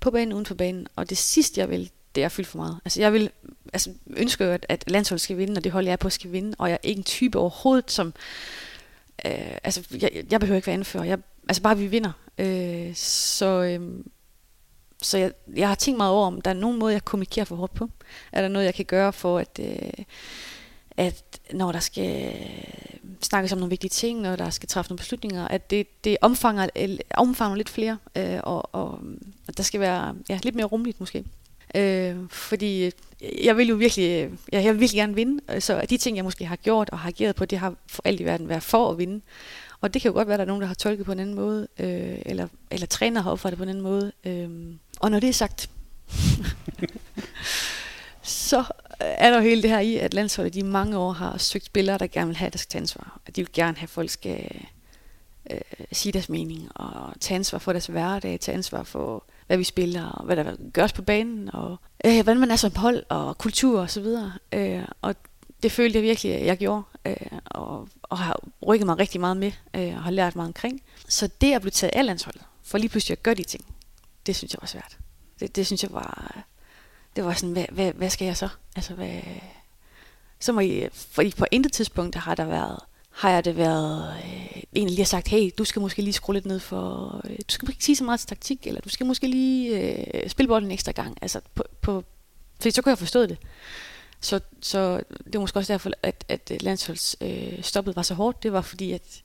på banen, uden for banen. Og det sidste, jeg vil, det er fyldt for meget. Altså jeg vil altså, ønsker jo, at, at landsholdet skal vinde, og det hold, jeg er på, skal vinde. Og jeg er ikke en type overhovedet, som... Øh, altså, jeg, jeg behøver ikke være anfører. Jeg, altså bare, vi vinder. Øh, så... Øh, så jeg, jeg har tænkt meget over, om der er nogen måde, jeg kommunikerer for hårdt på. Er der noget, jeg kan gøre for, at, øh, at når der skal øh, snakkes om nogle vigtige ting, når der skal træffes nogle beslutninger, at det, det omfanger, omfanger lidt flere, øh, og, og at der skal være ja, lidt mere rummeligt måske. Øh, fordi jeg vil jo virkelig, øh, jeg, jeg vil virkelig gerne vinde, øh, så de ting, jeg måske har gjort og har ageret på, det har for alt i verden været for at vinde. Og det kan jo godt være, at der er nogen, der har tolket på en anden måde, øh, eller, eller træner har opfattet på en anden måde. Øh, og når det er sagt, *laughs* så er der jo hele det her i, at landsholdet i mange år har søgt spillere, der gerne vil have, at der skal tage ansvar. At de vil gerne have, at folk skal øh, sige deres mening, og tage ansvar for deres hverdag, tage ansvar for, hvad vi spiller, og hvad der gøres på banen, og øh, hvordan man er som hold, og kultur osv. Og, øh, og det følte jeg virkelig, at jeg gjorde, øh, og, og har rykket mig rigtig meget med, øh, og har lært meget omkring. Så det at blive taget af landsholdet, for lige pludselig at gøre de ting, det synes jeg var svært. Det, det synes jeg var, det var sådan, hvad, hvad, hvad skal jeg så? Altså, hvad, så må I, fordi på intet tidspunkt har der været, har jeg det været, øh, en lige har sagt, hey, du skal måske lige skrue lidt ned for, øh, du skal ikke sige så meget til taktik, eller du skal måske lige øh, spille bolden en ekstra gang. Altså, på, på, fordi så kunne jeg forstå det. Så, så det var måske også derfor, at, at landsholdsstoppet øh, stoppet var så hårdt. Det var fordi, at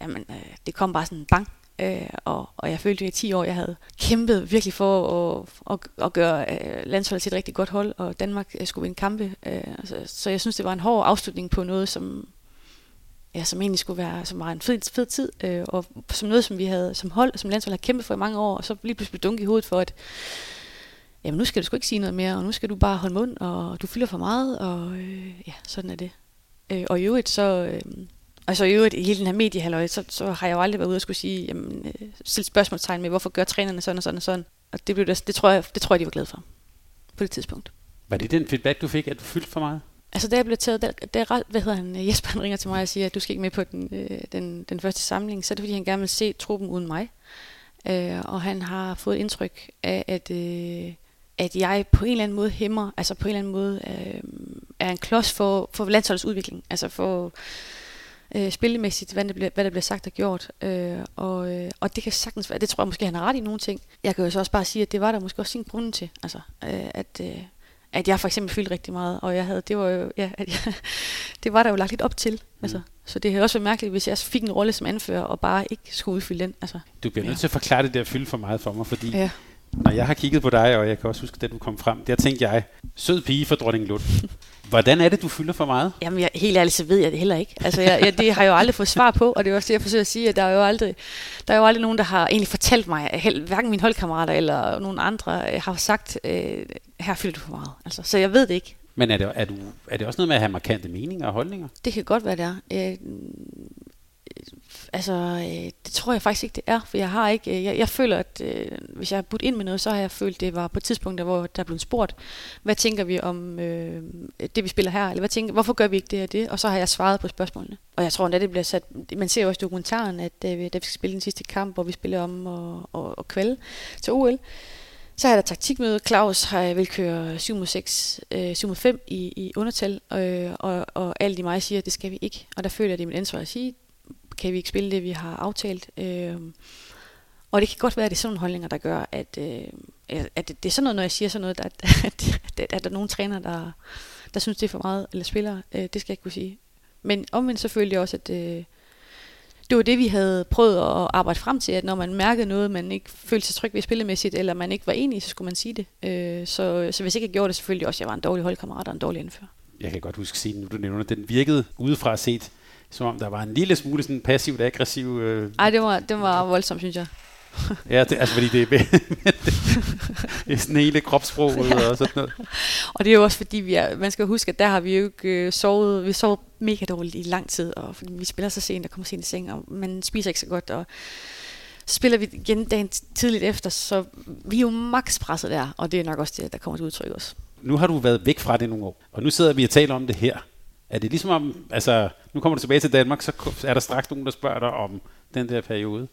jamen, øh, det kom bare sådan bang. Øh, og, og jeg følte, at i 10 år, jeg havde kæmpet virkelig for at, at, at gøre øh, landsholdet til et rigtig godt hold, og Danmark øh, skulle vinde kampe. Øh, så, så jeg synes, det var en hård afslutning på noget, som, ja, som egentlig skulle være som var en fed, fed tid, øh, og som noget, som vi havde som hold, som landshold har kæmpet for i mange år, og så lige pludselig dunke i hovedet for, at jamen nu skal du sgu ikke sige noget mere, og nu skal du bare holde mund, og du fylder for meget, og øh, ja, sådan er det. Øh, og i øvrigt så, øh, altså i øvrigt i hele den her mediehalløj, så, så har jeg jo aldrig været ude og skulle sige, jamen, øh, stille spørgsmålstegn med, hvorfor gør trænerne sådan og sådan og sådan. Og det, blev det, det, tror jeg, det tror jeg, de var glade for på det tidspunkt. Var det den feedback, du fik, at du fyldte for meget? Altså da jeg blev taget, der, der, hvad hedder han, Jesper han ringer til mig og siger, at du skal ikke med på den, øh, den, den første samling, så er det fordi, han gerne vil se truppen uden mig. Øh, og han har fået indtryk af, at, øh, at jeg på en eller anden måde hæmmer, altså på en eller anden måde øh, er en klods for, for landsholdets udvikling. Altså for øh, spillemæssigt, hvad der, bliver, hvad der bliver sagt og gjort. Øh, og, øh, og det kan sagtens være, det tror jeg måske, han har ret i nogle ting. Jeg kan jo så også bare sige, at det var der måske også sin grund til. Altså, øh, at, øh, at jeg for eksempel fyldte rigtig meget, og jeg havde, det var jo, ja, at jeg, *laughs* det var der jo lagt lidt op til. Mm. Altså, så det havde også været mærkeligt, hvis jeg fik en rolle som anfører, og bare ikke skulle udfylde den. Altså, du bliver nødt ja. til at forklare det der fylde for meget for mig, fordi ja. når jeg har kigget på dig, og jeg kan også huske, da du kom frem, der tænkte jeg, sød pige for dronning Lund. *laughs* Hvordan er det, du fylder for meget? Jamen, jeg, helt ærligt, så ved jeg det heller ikke. Altså, jeg, jeg, det har jeg jo aldrig fået svar på, og det er også det, jeg forsøger at sige, at der er jo aldrig, der er jo aldrig nogen, der har egentlig fortalt mig, at hverken mine holdkammerater eller nogen andre øh, har sagt, øh, her fylder du for meget. Altså, så jeg ved det ikke. Men er det, er, du, er det også noget med at have markante meninger og holdninger? Det kan godt være, det er. Øh, altså, øh, det tror jeg faktisk ikke, det er, for jeg har ikke, øh, jeg, jeg føler, at øh, hvis jeg har budt ind med noget, så har jeg følt, det var på et tidspunkt, der, hvor der blev spurgt, hvad tænker vi om øh, det, vi spiller her, eller hvad tænker, hvorfor gør vi ikke det og det, og så har jeg svaret på spørgsmålene. Og jeg tror, at det bliver sat, man ser jo også i dokumentaren, at vi, da vi skal spille den sidste kamp, hvor vi spiller om og, og, og kvæl til OL, så er der taktikmøde. Claus har øh, vil køre 7 mod 6, øh, 7 mod 5 i, i undertal, øh, og, og alle i mig siger, at det skal vi ikke. Og der føler jeg, det er mit ansvar at sige, kan vi ikke spille det, vi har aftalt. Øh, og det kan godt være, at det er sådan nogle holdninger, der gør, at, øh, at det, det er sådan noget, når jeg siger sådan noget, *laughs* at, at, at, at der er nogle træner, der, der synes, det er for meget, eller spillere. Øh, det skal jeg ikke kunne sige. Men omvendt så følte jeg også, at øh, det var det, vi havde prøvet at arbejde frem til, at når man mærkede noget, man ikke følte sig tryg ved spillemæssigt, eller man ikke var enig, så skulle man sige det. Øh, så, så hvis ikke jeg gjorde det, selvfølgelig også, at jeg var en dårlig holdkammerat og en dårlig indfører. Jeg kan godt huske scenen, nu du nævner, den virkede udefra set som om der var en lille smule sådan passivt aggressiv... Øh... Ej, det var, det var voldsomt, synes jeg. *laughs* ja, det, altså fordi det er, *laughs* det er sådan hele kropssproget ja. og sådan noget. Og det er jo også fordi, vi er, man skal huske, at der har vi jo ikke øh, sovet, vi sovet mega dårligt i lang tid, og fordi vi spiller så sent og kommer sent i seng, og man spiser ikke så godt, og så spiller vi igen dagen tidligt efter, så vi er jo max presset der, og det er nok også det, der kommer til udtryk også. Nu har du været væk fra det nogle år, og nu sidder vi og taler om det her. Er det ligesom om, altså, nu kommer du tilbage til Danmark, så er der straks nogen, der spørger dig om den der periode.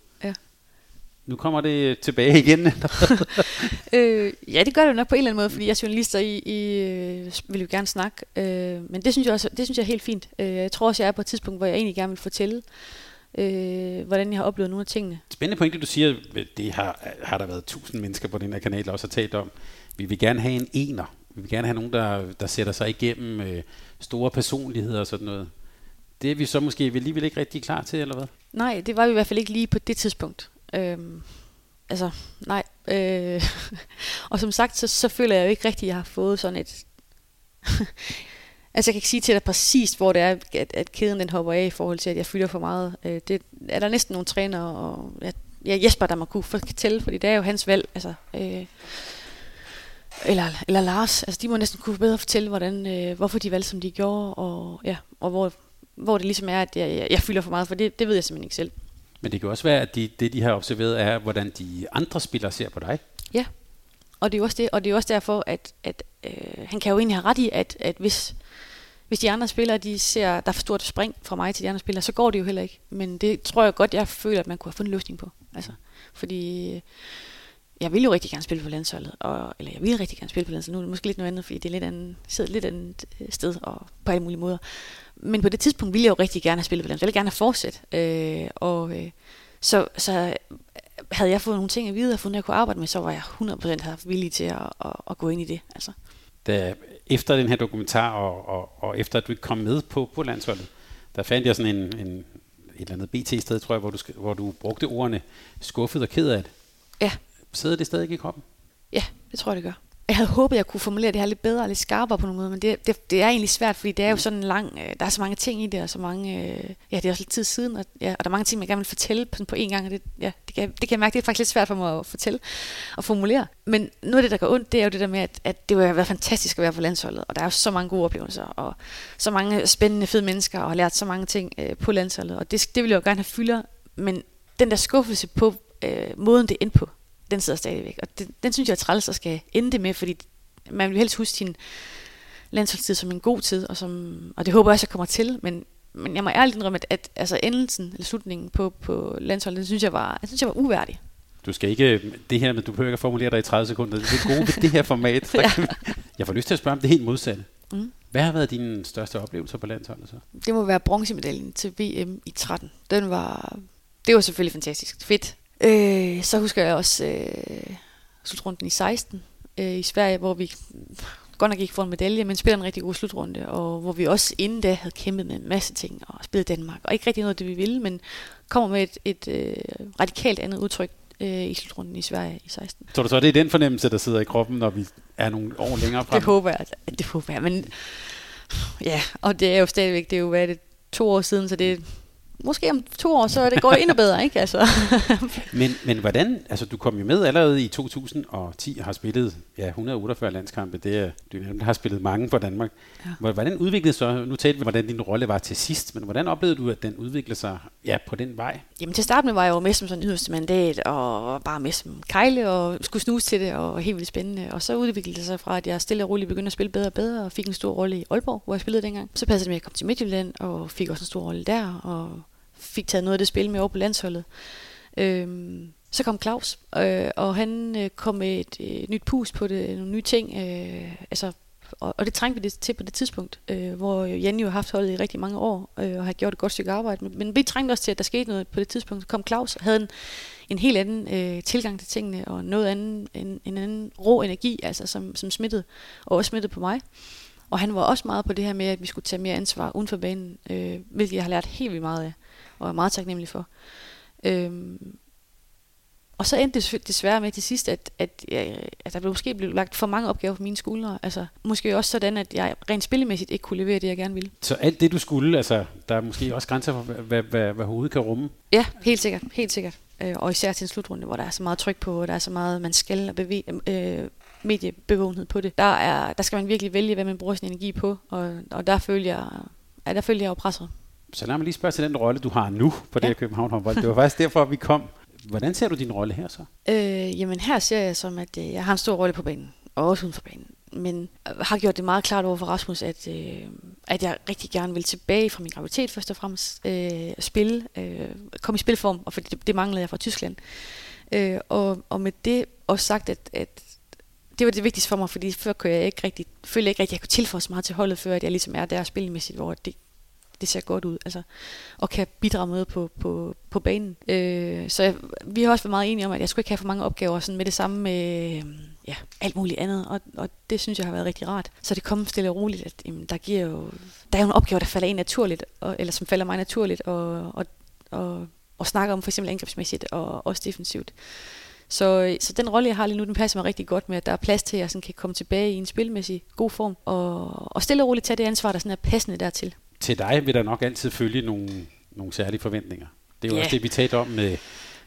Nu kommer det tilbage igen. *laughs* øh, ja, det gør det jo nok på en eller anden måde, fordi jeg er journalist, og I, I øh, vil jo gerne snakke. Øh, men det synes, jeg også, det synes jeg er helt fint. Øh, jeg tror også, jeg er på et tidspunkt, hvor jeg egentlig gerne vil fortælle øh, hvordan jeg har oplevet nogle af tingene. Spændende pointe, du siger, det har, har der været tusind mennesker på den her kanal, der også har talt om. Vi vil gerne have en ener. Vi vil gerne have nogen, der, der sætter sig igennem øh, store personligheder og sådan noget. Det er vi så måske alligevel ikke rigtig klar til, eller hvad? Nej, det var vi i hvert fald ikke lige på det tidspunkt. Øhm, altså, nej. Øh, *laughs* og som sagt, så, så føler jeg jo ikke rigtigt, at jeg har fået sådan et... *laughs* altså, jeg kan ikke sige til dig præcis, hvor det er, at, at kæden den hopper af i forhold til, at jeg fylder for meget. Øh, det er der næsten nogle trænere, og jeg, ja, Jesper, der må kunne fortælle, fordi det er jo hans valg. Altså, øh, eller, eller Lars, altså de må næsten kunne bedre fortælle, hvordan, øh, hvorfor de valgte, som de gjorde, og, ja, og hvor, hvor det ligesom er, at jeg, jeg, jeg fylder for meget, for det, det ved jeg simpelthen ikke selv. Men det kan også være, at de, det, de har observeret, er, hvordan de andre spillere ser på dig. Ja, og det er også, det, og det er også derfor, at, at øh, han kan jo egentlig have ret i, at, at hvis, hvis de andre spillere, de ser, der er for stort spring fra mig til de andre spillere, så går det jo heller ikke. Men det tror jeg godt, jeg føler, at man kunne have fundet en løsning på. Altså, fordi øh, jeg vil jo rigtig gerne spille på landsholdet, og, eller jeg vil rigtig gerne spille på landsholdet. Nu er det måske lidt noget andet, fordi det er lidt andet, sidder lidt andet sted og på alle mulige måder. Men på det tidspunkt ville jeg jo rigtig gerne have spillet landsholdet. Jeg ville gerne have fortsat. Øh, og øh, så, så havde jeg fået nogle ting at vide, og fundet, at jeg kunne arbejde med, så var jeg 100% villig til at, at, at, gå ind i det. Altså. Da, efter den her dokumentar, og, og, og efter at du kom med på, på landsholdet, der fandt jeg sådan en, en, et eller andet BT-sted, tror jeg, hvor du, hvor du brugte ordene skuffet og ked af det. Ja. Sidder det stadig i kroppen? Ja, det tror jeg, det gør. Jeg havde håbet, jeg kunne formulere det her lidt bedre og lidt skarpere på nogle måde, men det, det, det er egentlig svært, fordi det er jo sådan en lang, øh, der er så mange ting i det, og så mange, øh, ja, det er også lidt tid siden, og, ja, og der er mange ting, man gerne vil fortælle på, på én gang, og det, ja, det, kan, det kan jeg mærke, det er faktisk lidt svært for mig at fortælle og formulere. Men noget af det, der går ondt, det er jo det der med, at, at det har været fantastisk at være på landsholdet, og der er jo så mange gode oplevelser, og så mange spændende, fede mennesker, og har lært så mange ting øh, på landsholdet, og det, det vil jeg jo gerne have fylder, men den der skuffelse på øh, måden, det endte på, den sidder stadigvæk. Og det, den synes jeg er træls at skal ende det med, fordi man vil helst huske sin landsholdstid som en god tid, og, som, og det håber jeg også, jeg kommer til, men, men jeg må ærligt indrømme, at, at altså endelsen, eller slutningen på, på landsholdet, det synes jeg var, jeg synes jeg var uværdig. Du skal ikke, det her med, du behøver ikke at formulere dig i 30 sekunder, det er gode ved det her format. *laughs* ja. *laughs* Jeg får lyst til at spørge om det helt modsatte. Mm. Hvad har været dine største oplevelser på landsholdet så? Det må være bronzemedaljen til VM i 13. Den var, det var selvfølgelig fantastisk. Fedt. Øh, så husker jeg også øh, slutrunden i 16 øh, i Sverige, hvor vi godt nok ikke får en medalje, men spiller en rigtig god slutrunde, og hvor vi også inden da havde kæmpet med en masse ting og spillet Danmark, og ikke rigtig noget af det, vi ville, men kommer med et, et øh, radikalt andet udtryk øh, i slutrunden i Sverige i 16. Så du så, det er den fornemmelse, der sidder i kroppen, når vi er nogle år længere frem? Det håber jeg, det håber jeg, men ja, og det er jo stadigvæk, det er jo, hvad det, to år siden, så det måske om to år, så det går endnu bedre, ikke? Altså. *laughs* men, men hvordan, altså du kom jo med allerede i 2010 og har spillet ja, 148 landskampe, det er, du har spillet mange for Danmark. Ja. Hvordan udviklede så, nu talte vi, hvordan din rolle var til sidst, men hvordan oplevede du, at den udviklede sig ja, på den vej? Jamen til starten var jeg jo med som sådan yderste mandat, og bare med som kejle, og skulle snuse til det, og helt vildt spændende. Og så udviklede det sig fra, at jeg stille og roligt begyndte at spille bedre og bedre, og fik en stor rolle i Aalborg, hvor jeg spillede dengang. Så passede det med, at jeg kom til Midtjylland, og fik også en stor rolle der, og fik taget noget af det spil med over på landsholdet. Øhm, så kom Claus, øh, og han øh, kom med et øh, nyt pus på det, nogle nye ting. Øh, altså, og, og det trængte vi det til på det tidspunkt, øh, hvor Janne jo har haft holdet i rigtig mange år, øh, og har gjort et godt stykke arbejde. Men, men vi trængte også til, at der skete noget på det tidspunkt. Så kom Claus og havde en, en helt anden øh, tilgang til tingene, og noget anden, en, en anden rå energi, altså, som, som smittede, og også smittede på mig. Og han var også meget på det her med, at vi skulle tage mere ansvar uden for banen, øh, hvilket jeg har lært helt vildt meget af og er meget taknemmelig for. Øhm, og så endte det desværre med til sidst, at, at, ja, at der blev måske blev lagt for mange opgaver på mine skuldre. Altså, måske også sådan, at jeg rent spillemæssigt ikke kunne levere det, jeg gerne ville. Så alt det, du skulle, altså, der er måske også grænser for, hvad, hvad, hvad hovedet kan rumme? Ja, helt sikkert. Helt sikkert. Øh, og især til en slutrunde, hvor der er så meget tryk på, og der er så meget, man skal og bevæge, øh, mediebevågenhed på det. Der, er, der skal man virkelig vælge, hvad man bruger sin energi på, og, og der følger jeg, ja, der følger jeg jo presset. Så lad mig lige spørge til den rolle, du har nu på det her København håndbold. Det var faktisk derfor, vi kom. Hvordan ser du din rolle her så? Øh, jamen her ser jeg som, at øh, jeg har en stor rolle på banen, og også uden for banen. Men har gjort det meget klart over for Rasmus, at, øh, at jeg rigtig gerne vil tilbage fra min graviditet først og fremmest. Øh, spille, øh, komme i spilform, og fordi det, det manglede jeg fra Tyskland. Øh, og, og med det også sagt, at, at det var det vigtigste for mig, fordi før kunne jeg ikke rigtig, følte jeg ikke rigtig, at jeg kunne tilføje så meget til holdet, før at jeg ligesom er der spilmæssigt, hvor det det ser godt ud, altså, og kan bidrage med på, på, på banen. Øh, så jeg, vi har også været meget enige om, at jeg skulle ikke have for mange opgaver sådan med det samme med ja, alt muligt andet, og, og det synes jeg har været rigtig rart. Så det kommer stille og roligt, at jamen, der, giver jo, der er jo en opgave, der falder ind naturligt, og, eller som falder mig naturligt, og, og, og, og snakke om for eksempel angrebsmæssigt og også defensivt. Så, så den rolle, jeg har lige nu, den passer mig rigtig godt med, at der er plads til, at jeg sådan kan komme tilbage i en spilmæssig god form, og, og stille og roligt tage det ansvar, der sådan er passende dertil. Til dig vil der nok altid følge nogle, nogle særlige forventninger. Det er jo Ja. også det, vi talte om med,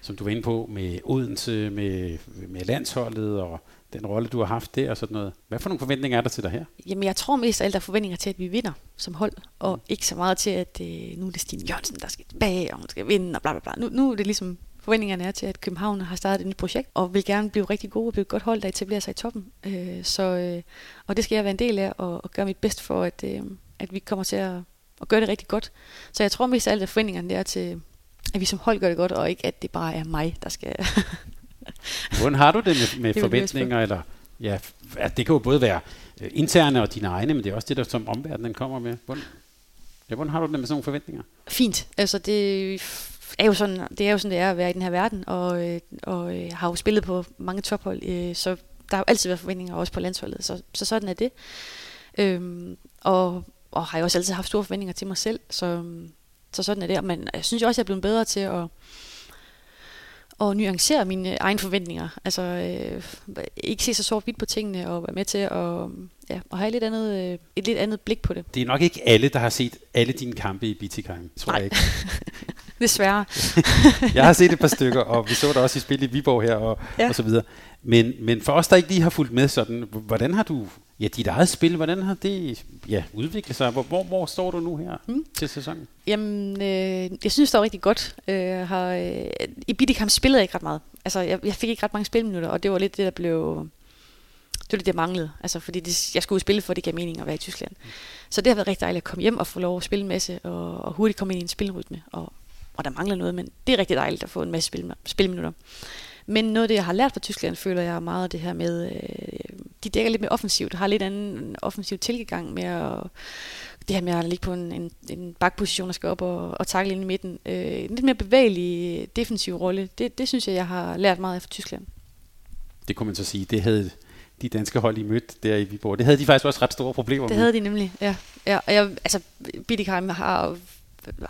som du var inde på, med Odense, med, med landsholdet og den rolle, du har haft der og sådan noget. Hvad for nogle forventninger er der til dig her? Jamen, jeg tror mest af alt, der er forventninger til, at vi vinder som hold, og ikke så meget til, at øh, nu er det Stine Jørgensen, der skal tilbage, og hun skal vinde, og bla bla bla. Nu, nu er det ligesom, forventningerne er til, at København har startet et nyt projekt, og vil gerne blive rigtig gode og blive et godt hold, der etablerer sig i toppen. Øh, så, øh, og det skal jeg være en del af, og, og gøre mit bedste for, at, øh, at vi kommer til at, at gøre det rigtig godt. Så jeg tror mest af alt, at forventningerne er til, at vi som hold gør det godt, og ikke at det bare er mig, der skal... *laughs* Hvordan har du det med, med Det forventninger? Eller, ja, at det kan jo både være øh, interne og dine egne, men det er også det, der som omverdenen kommer med. Hvordan, ja, hvordan har du det med sådan nogle forventninger? fint. Altså det er jo sådan, det er jo sådan, det er at være i den her verden, og, øh, og øh, har jo spillet på mange tophold, så der har jo altid været forventninger også på landsholdet, så, så sådan er det. Øhm, og, og har jo også altid haft store forventninger til mig selv, så, så sådan er det. Men jeg synes også, jeg er blevet bedre til at, at nuancere mine egne forventninger. Altså øh, ikke se så sort-hvidt på tingene, og være med til at, ja, at have et lidt, andet, øh, et lidt andet blik på det. Det er nok ikke alle, der har set alle dine kampe i Bittigheim, tror Nej. jeg ikke. *laughs* Desværre. *laughs* Jeg har set et par stykker, og vi så dig også i spil i Viborg her, og, ja. Og så videre. Men, men for os, der ikke lige har fulgt med sådan, hvordan har du, ja, dit eget spil, hvordan har det ja, udviklet sig? Hvor, hvor, hvor står du nu her mm. Mm. til sæsonen? Jamen, øh, jeg synes, det var rigtig godt. Øh, har, øh, I Bidicam spillede jeg ikke ret meget. Altså, jeg, jeg fik ikke ret mange spilminutter, og det var lidt det, der blev... Det var lidt det, jeg manglede. Altså, fordi det, jeg skulle spille, for det gav mening at være i Tyskland. Så det har været rigtig dejligt at komme hjem og få lov at spille en masse, og, og hurtigt komme ind i en spilrytme. Og, og der mangler noget, men det er rigtig dejligt at få en masse spil, spilminutter. Men noget af det, jeg har lært fra Tyskland, føler jeg meget det her med, øh, de dækker lidt mere offensivt, har lidt anden offensiv tilgang med at, det her med at ligge på en, en, en bakposition og skal op og, og takle ind i midten. Øh, en lidt mere bevægelig defensiv rolle, det, det synes jeg, jeg har lært meget af fra Tyskland. Det kunne man så sige, det havde de danske hold, I mødte der i Viborg. Det havde de faktisk også ret store problemer Det med. havde de nemlig, ja. ja og jeg, altså, Bidikheim har,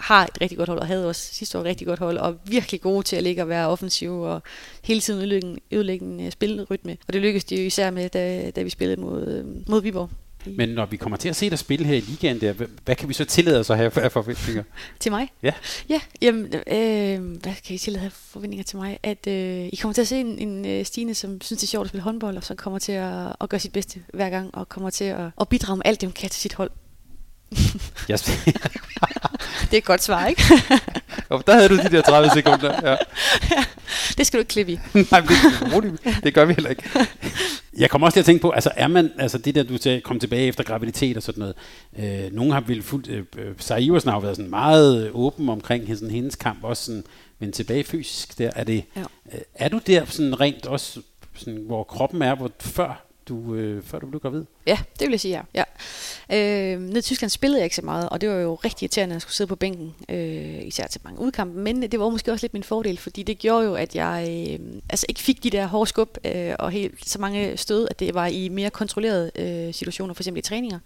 har et rigtig godt hold, og havde også sidste år et rigtig godt hold, og virkelig gode til at ligge og være offensiv, og hele tiden ødelægge, en- ødelægge en øh, spilrytme. Og det lykkedes de jo især med, da, da vi spillede mod, øh, mod Viborg. Men når vi kommer til at se dig spille her i ligaen der, hvad, kan vi så tillade os at have af forventninger? *laughs* Til mig? Ja. Ja, jamen, øh, hvad kan I til at have forventninger til mig? At øh, I kommer til at se en, en øh, Stine, som synes, det er sjovt at spille håndbold, og så kommer til at, at gøre sit bedste hver gang, og kommer til at, at bidrage med alt det, hun kan til sit hold. *laughs* Jeg, Det er et godt svar, ikke? *laughs* Og der havde du de der 30 sekunder. Ja. *laughs* det skal du ikke klippe i. *laughs* Nej, men det, roligt, det gør vi heller ikke. Jeg kommer også til at tænke på, altså er man, altså det der, du sagde, kom tilbage efter graviditet og sådan noget. Øh, nogen har vel fuldt, øh, øh, Sarah Iversen har jo været sådan meget øh, åben omkring hendes, sådan, hendes kamp, også sådan, men tilbage fysisk der, er det, Ja. øh, er du der sådan rent også, sådan, hvor kroppen er, hvor, før, du, øh, før du blev gravid? Ja, det vil jeg sige, ja. ja. Øh, ned i Tyskland spillede jeg ikke så meget, og det var jo rigtig irriterende, at jeg skulle sidde på bænken, øh, især til mange udkampe, men det var måske også lidt min fordel, fordi det gjorde jo, at jeg øh, altså ikke fik de der hårde skub øh, og helt så mange stød, at det var i mere kontrollerede øh, situationer, for eksempel i træninger.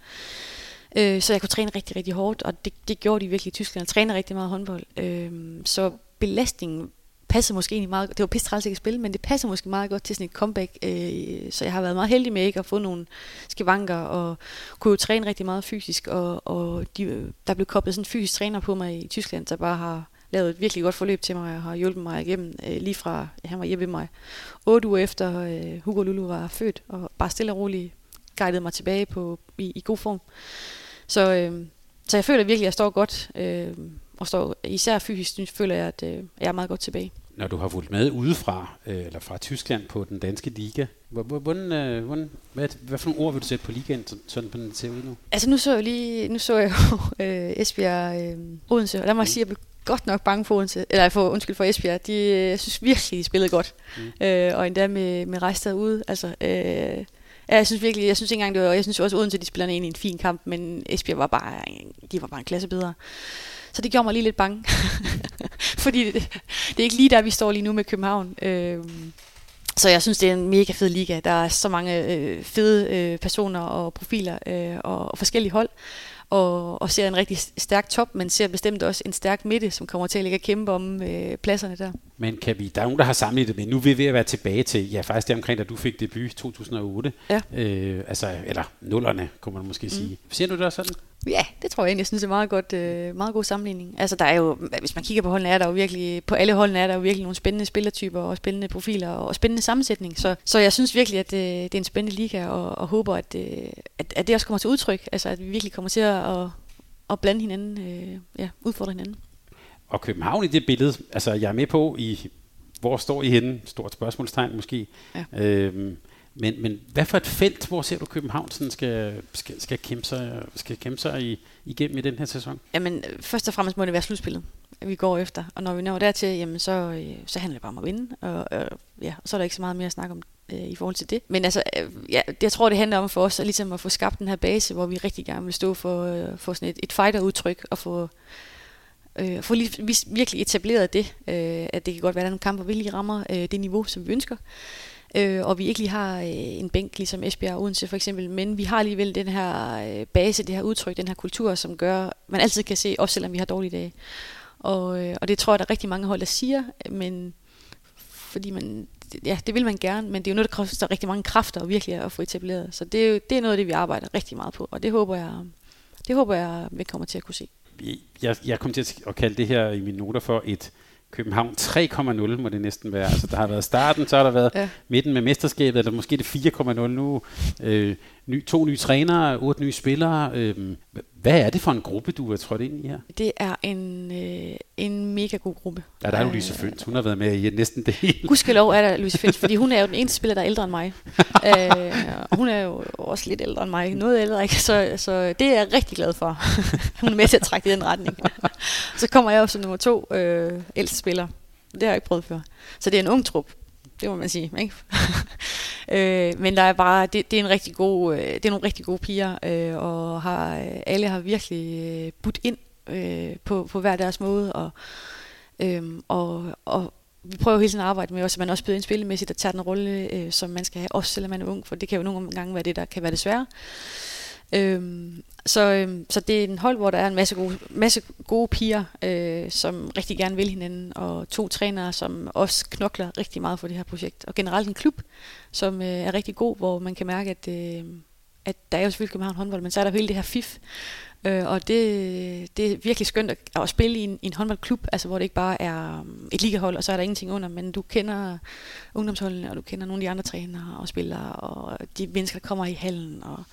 Øh, så jeg kunne træne rigtig, rigtig hårdt, og det, det gjorde de virkelig i Tyskland. Jeg træner rigtig meget håndbold. Øh, så belastningen passede måske egentlig meget Det var pisse træls ikke at spille, men det passer måske meget godt til sådan et comeback. Øh, så jeg har været meget heldig med ikke at få nogle skivanker, og kunne jo træne rigtig meget fysisk, og, og de, der blev koblet sådan en fysisk træner på mig i Tyskland, der bare har lavet et virkelig godt forløb til mig, og har hjulpet mig igennem øh, lige fra, ja, han var hjemme med mig, otte uger efter øh, Hugo Lulu var født, og bare stille og roligt guidede mig tilbage på, i, i god form. Så, øh, så jeg føler virkelig, at jeg står godt, øh, og står især fysisk, føler jeg, at øh, jeg er meget godt tilbage. Når du har fulgt med udefra, øh, eller fra Tyskland på den danske liga, hvor- hvor- hvordan, øh, hvordan, hvad, hvad for nogle ord vil du sætte på ligaen, sådan- på den ser ud nu? Altså nu så jeg lige, nu så jeg jo *laughs* øh, Esbjerg øh, Odense, og lad mig sige, at jeg blev godt nok bange for Odense, eller for, undskyld for Esbjerg. De, øh, jeg synes virkelig, de spillede godt. Mm. Øh, og endda med, med rejse derude. Altså, øh, Ja, jeg synes virkelig, jeg synes ikke engang, det var, jeg synes også Odense, de spiller egentlig en fin kamp, men Esbjerg var bare, de var bare en klasse bedre. Så det gjorde mig lige lidt bange. *laughs* Fordi det, det, er ikke lige der, vi står lige nu med København. Øh, så jeg synes, det er en mega fed liga. Der er så mange øh, fede øh, personer og profiler øh, og, og forskellige hold og, og ser en rigtig stærk top, men ser bestemt også en stærk midte, som kommer til at ligge og kæmpe om øh, pladserne der. Men kan vi, der er nogen, der har samlet det med, nu er vi ved at være tilbage til, ja faktisk det omkring, da du fik debut i 2008, ja. øh, altså, eller nullerne, kunne man måske mm. sige. Ser du det også sådan? Ja, det tror jeg egentlig. Jeg synes, det er meget, godt, øh, meget god sammenligning. Altså, der er jo, hvis man kigger på holdene, er der jo virkelig, på alle holdene er der jo virkelig nogle spændende spillertyper og spændende profiler og spændende sammensætning. Så, så jeg synes virkelig, at det, øh, det er en spændende liga, og, og håber, at, øh, at, at det også kommer til udtryk. Altså, at vi virkelig kommer til at, at blande hinanden, øh, ja, udfordre hinanden. Og København i det billede, altså jeg er med på, i hvor står I henne? Stort spørgsmålstegn måske. Ja. Øhm, men, men hvad for et felt, hvor ser du København sådan skal, skal, skal kæmpe sig, skal kæmpe sig i, igennem i den her sæson? Jamen, først og fremmest må det være slutspillet, vi går efter. Og når vi når dertil, jamen, så, øh, så handler det bare om at vinde. Og, og, ja, og så er der ikke så meget mere at snakke om øh, i forhold til det. Men altså, øh, ja, det, jeg tror, det handler om for os at, ligesom at få skabt den her base, hvor vi rigtig gerne vil stå for, øh, for sådan et, et fighter-udtryk og få øh, få lige, virkelig etableret det, øh, at det kan godt være, at der er nogle kampe, hvor vi lige rammer øh, det niveau, som vi ønsker øh, og vi ikke lige har øh, en bænk ligesom Esbjerg og Odense for eksempel, men vi har alligevel den her øh, base, det her udtryk, den her kultur, som gør, man altid kan se, også selvom vi har dårlige dage. Og, øh, og det tror jeg, der er rigtig mange hold, der siger, men fordi man, ja, det vil man gerne, men det er jo noget, der koster rigtig mange kræfter og virkelig at få etableret. Så det er, jo, det er noget af det, vi arbejder rigtig meget på, og det håber jeg, det håber jeg, vi kommer til at kunne se. Jeg, jeg kommer til at kalde det her i mine noter for et København 3,0 må det næsten være. Altså, der har været starten, så har der været ja. midten med mesterskabet, eller måske det 4,0 nu. Øh, ny, to nye trænere, otte nye spillere. Øh, hvad er det for en gruppe, du er trådt ind i her? Det er en, øh, en mega god gruppe. Ja, der er Louise Føns. Hun har været med i næsten det hele. Gudskelov er der Louise Føns, *laughs* fordi hun er jo den eneste spiller, der er ældre end mig. øh, hun er jo også lidt ældre end mig. Noget ældre, ikke? Så, så det er jeg rigtig glad for. *laughs* hun er med til at trække i den retning. så kommer jeg jo som nummer to øh, ældste spiller. Det har jeg ikke prøvet før. Så det er en ung trup det må man sige. Ikke? Øh, men der er bare, det, det er en rigtig god, øh, det er nogle rigtig gode piger, øh, og har, øh, alle har virkelig øh, budt ind øh, på, på hver deres måde, og, øh, og, og vi prøver hele tiden at arbejde med, også, at man også byder ind spillemæssigt og tager den rolle, øh, som man skal have, også selvom man er ung, for det kan jo nogle gange være det, der kan være det svære. Øhm, så, øhm, så det er en hold, hvor der er en masse gode, masse gode piger, øh, som rigtig gerne vil hinanden, og to trænere, som også knokler rigtig meget for det her projekt. Og generelt en klub, som øh, er rigtig god, hvor man kan mærke, at, øh, at der er jo selvfølgelig København håndbold, men så er der jo hele det her FIF, Øh, og det, det er virkelig skønt at, at spille i en, i en håndboldklub, altså hvor det ikke bare er øh, et ligahold, og så er der ingenting under, men du kender ungdomsholdene, og du kender nogle af de andre trænere og spillere, og de mennesker, der kommer i hallen, og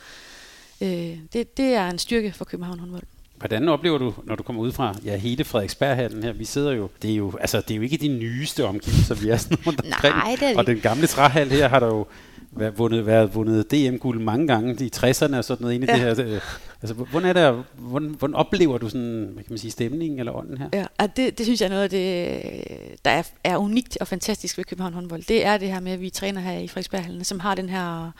øh, det, det er en styrke for København håndbold. Hvordan oplever du, når du kommer ud fra ja, hele Frederiksberghallen her? Vi sidder jo, det er jo, altså, det er jo ikke de nyeste omgivelser, vi er sådan rundt *laughs* omkring. Nej, det er det. Og den gamle træhal her har der jo været vundet, været vundet DM-guld mange gange i 60'erne og sådan noget inde i ja. det her. Øh, altså, hvordan, er det, hvordan, hvordan oplever du sådan, hvad kan man sige, stemningen eller ånden her? Ja, det, det synes jeg er noget af det, der er, er unikt og fantastisk ved København håndbold. Det er det her med, at vi træner her i Frederiksberghallen, som har den her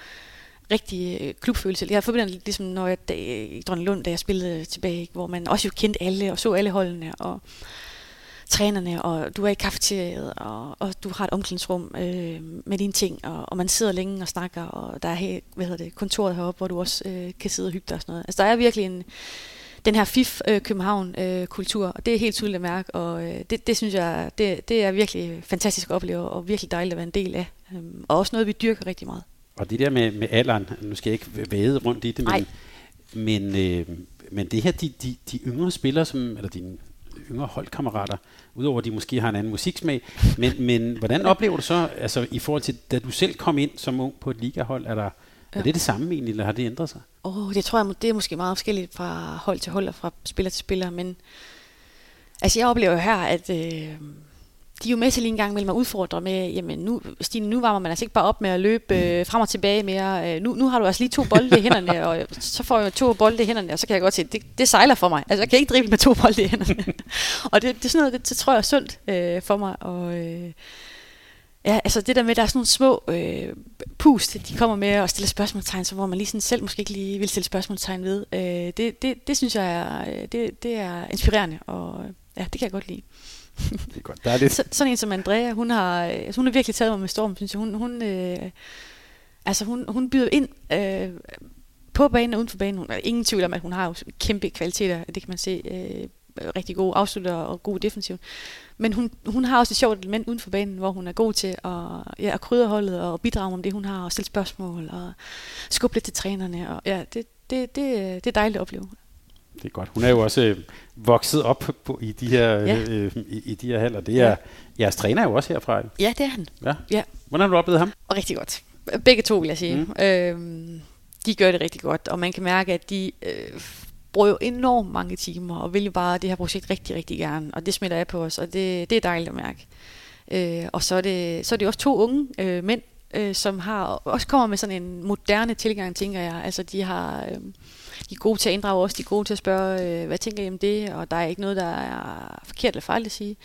rigtig øh, klubfølelse. Jeg forbinder det ligesom, når jeg da, i Lund, da jeg spillede tilbage, hvor man også jo kendte alle og så alle holdene og trænerne, og du er i kafeteriet, og, og du har et omklædningsrum øh, med dine ting, og, og man sidder længe og snakker, og der er hvad hedder det, kontoret heroppe, hvor du også øh, kan sidde og hygge dig og sådan noget. Altså der er virkelig en, den her FIF øh, København-kultur, øh, og det er helt tydeligt at mærke, og øh, det, det synes jeg, det, det er virkelig fantastisk at opleve, og virkelig dejligt at være en del af, øh, og også noget, vi dyrker rigtig meget. Og det der med, med alderen, nu skal jeg ikke væde rundt i det, men, men, øh, men det her, de, de, de yngre spillere, som, eller dine yngre holdkammerater, udover at de måske har en anden musiksmag, men, men hvordan oplever du så, altså i forhold til, da du selv kom ind som ung på et ligahold, er der, Ja. Er det det samme egentlig, eller har det ændret sig? Åh, oh, det tror jeg, det er måske meget forskelligt fra hold til hold og fra spiller til spiller, men altså jeg oplever jo her, at øh, de er jo med til lige en gang mellem at udfordre med, jamen nu, Stine, nu varmer man altså ikke bare op med at løbe øh, frem og tilbage mere. Øh, nu, nu har du altså lige to bolde i hænderne, og så får jeg to bolde i hænderne, og så kan jeg godt se, det, det sejler for mig. Altså jeg kan ikke drible med to bolde i hænderne. *laughs* og det, det er sådan noget, det, det tror jeg er sundt øh, for mig. Og, øh, Ja, altså det der med, at der er sådan nogle små øh, pust, de kommer med og stiller spørgsmålstegn, så hvor man lige sådan selv måske ikke lige vil stille spørgsmålstegn ved. Øh, det, det, det synes jeg er, det, det er inspirerende, og ja, det kan jeg godt lide. Det er godt. Der er lidt... Så, sådan en som Andrea, hun har, altså, hun har virkelig taget mig med storm, synes jeg. Hun, hun, øh, altså hun, hun byder ind øh, på banen og uden for banen. Hun er ingen tvivl om, at hun har jo kæmpe kvaliteter, det kan man se. Øh, rigtig gode afslutter og god defensiv. Men hun, hun har også et sjovt element uden for banen, hvor hun er god til at, ja, at krydre holdet og bidrage om det, hun har, og stille spørgsmål og skubbe lidt til trænerne. Og, ja, det, det, det, øh, det er dejligt at opleve. Det er godt. Hun er jo også øh, vokset op på, i de her ja. øh, i, i de her haller. Det er, ja. Jeres træner er jo også herfra. Ja, det er han. Ja. ja. Hvordan har du oplevet ham? Og rigtig godt. Begge to, vil jeg sige. Mm. Øhm, de gør det rigtig godt, og man kan mærke, at de øh, bruger jo enormt mange timer, og vil jo bare det her projekt rigtig, rigtig gerne, og det smitter af på os, og det, det er dejligt at mærke. Øh, og så er, det, så er det også to unge øh, mænd, øh, som har også kommer med sådan en moderne tilgang, tænker jeg. Altså de har... Øh, de er gode til at inddrage os, de er gode til at spørge, øh, hvad tænker I om det, og der er ikke noget, der er forkert eller fejl at sige.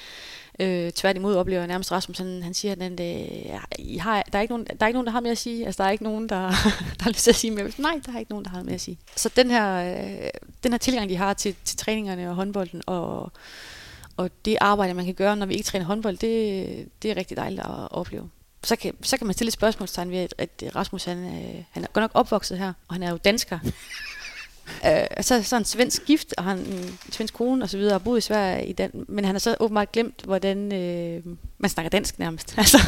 Øh, tværtimod oplever jeg nærmest Rasmus, han, han siger, at den, det, øh, I har, der, er ikke nogen, der er ikke nogen, der har mere at sige. Altså, der er ikke nogen, der, *laughs* der har lyst til at sige mere. Nej, der er ikke nogen, der har mere at sige. Så den her, øh, den her tilgang, de har til, til træningerne og håndbolden, og, og det arbejde, man kan gøre, når vi ikke træner håndbold, det, det er rigtig dejligt at opleve. Så kan, så kan man stille et spørgsmålstegn ved, at, at Rasmus han, øh, han er godt nok opvokset her, og han er jo dansker. *laughs* Øh, så, så en svensk gift, og han en svensk kone og så videre, og boet i Sverige, i Dan men han har så åbenbart glemt, hvordan øh, man snakker dansk nærmest. *laughs* Altså,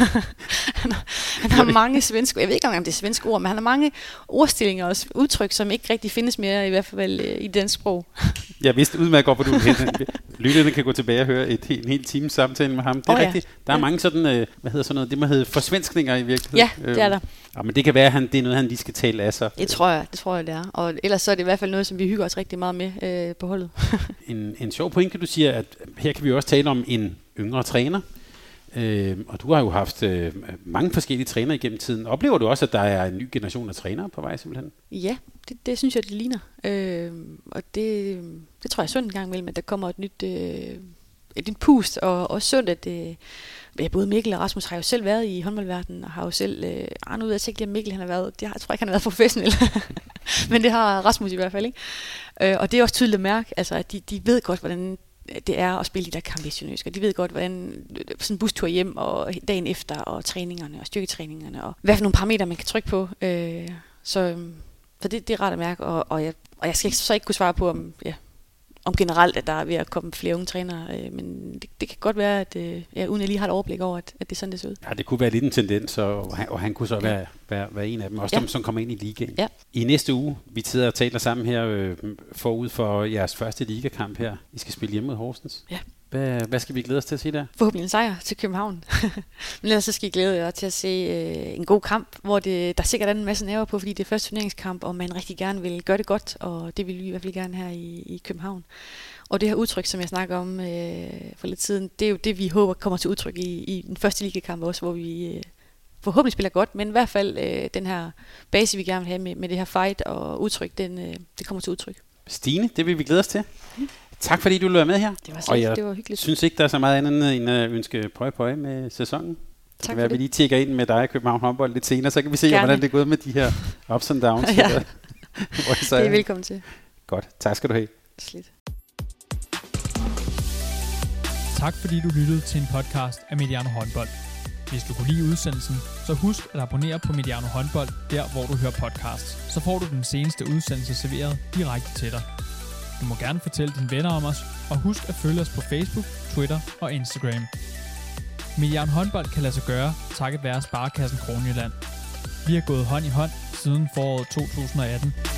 han, har, han har mange svenske, jeg ved ikke om det er svenske ord, men han har mange ordstillinger og udtryk, som ikke rigtig findes mere, i hvert fald øh, i dansk sprog. *laughs* Jeg vidste udmærket godt, hvor du vil Lytterne kan gå tilbage og høre et, en hel time samtale med ham. Det er oh, rigtigt. Der er ja. mange sådan, øh, hvad hedder sådan noget, det må hedde forsvenskninger i virkeligheden. Ja, det er der. Ja, men det kan være, at han, det er noget, han lige skal tale af sig. Det tror jeg, det tror jeg, det er. Og ellers så er det i hvert fald noget, som vi hygger os rigtig meget med øh, på holdet. *laughs* en, en sjov point, kan du sige, at her kan vi også tale om en yngre træner. Øh, og du har jo haft øh, mange forskellige trænere igennem tiden. Oplever du også, at der er en ny generation af trænere på vej simpelthen? Ja, det, det synes jeg, det ligner. Øh, og det, det tror jeg er sundt en gang imellem, at der kommer et nyt, øh, et nyt pust, og også sundt, at det, ja, både Mikkel og Rasmus har jo selv været i håndboldverdenen, og har jo selv, øh, Arne ud af at at Mikkel han har været, det har, jeg tror ikke, han har været professionel, *laughs* men det har Rasmus i hvert fald, ikke? Øh, og det er også tydeligt at mærke, altså, at de, de ved godt, hvordan det er at spille de der kampe i og de ved godt, hvordan sådan en bustur hjem, og dagen efter, og træningerne, og styrketræningerne, og hvad for nogle parametre, man kan trykke på. Øh, så øhm, så det, det er rart at mærke, og, og, jeg, og jeg skal så ikke kunne svare på, om, ja, om generelt, at der er ved at komme flere unge trænere, øh, men det, det kan godt være, at øh, ja, uden jeg lige har et overblik over, at, at det er sådan, det ser ud. Ja, det kunne være lidt en tendens, og han, og han kunne så være, være, være en af dem, også ja. dem, som kommer ind i ligaen. Ja. I næste uge, vi sidder og taler sammen her øh, forud for jeres første ligakamp her. I skal spille hjemme mod Horsens. Ja. Hvad, hvad skal vi glæde os til at se der? Forhåbentlig en sejr til København. *laughs* Men ellers så skal I glæde jer til at se øh, en god kamp, hvor det, der sikkert er en masse nerver på, fordi det er første turneringskamp, og man rigtig gerne vil gøre det godt, og det vil vi i hvert fald gerne her i, i København. Og det her udtryk, som jeg snakker om øh, for lidt siden, det er jo det, vi håber kommer til udtryk i, i den første ligekamp også, hvor vi øh, forhåbentlig spiller godt, men i hvert fald øh, den her base, vi gerne vil have med, med det her fight og udtryk, den, øh, det kommer til udtryk. Stine, det vil vi glæde os til. Mm. Tak fordi du løber med her. Det var, så, og jeg det var hyggeligt. synes ikke, der er så meget andet end at ønske prøve prøve med sæsonen. Tak det kan være, at vi lige tjekker ind med dig i København håndbold lidt senere, så kan vi se, Gerne. hvordan det er gået med de her ups and downs. *laughs* ja. *laughs* det er velkommen til. Godt. Tak skal du have. Slidt. Tak fordi du lyttede til en podcast af Mediano Håndbold. Hvis du kunne lide udsendelsen, så husk at abonnere på Mediano Håndbold, der hvor du hører podcasts. Så får du den seneste udsendelse serveret direkte til dig. Du må gerne fortælle dine venner om os, og husk at følge os på Facebook, Twitter og Instagram. Milliarden Håndbold kan lade sig gøre, takket være Sparkassen Kronjylland. Vi har gået hånd i hånd siden foråret 2018.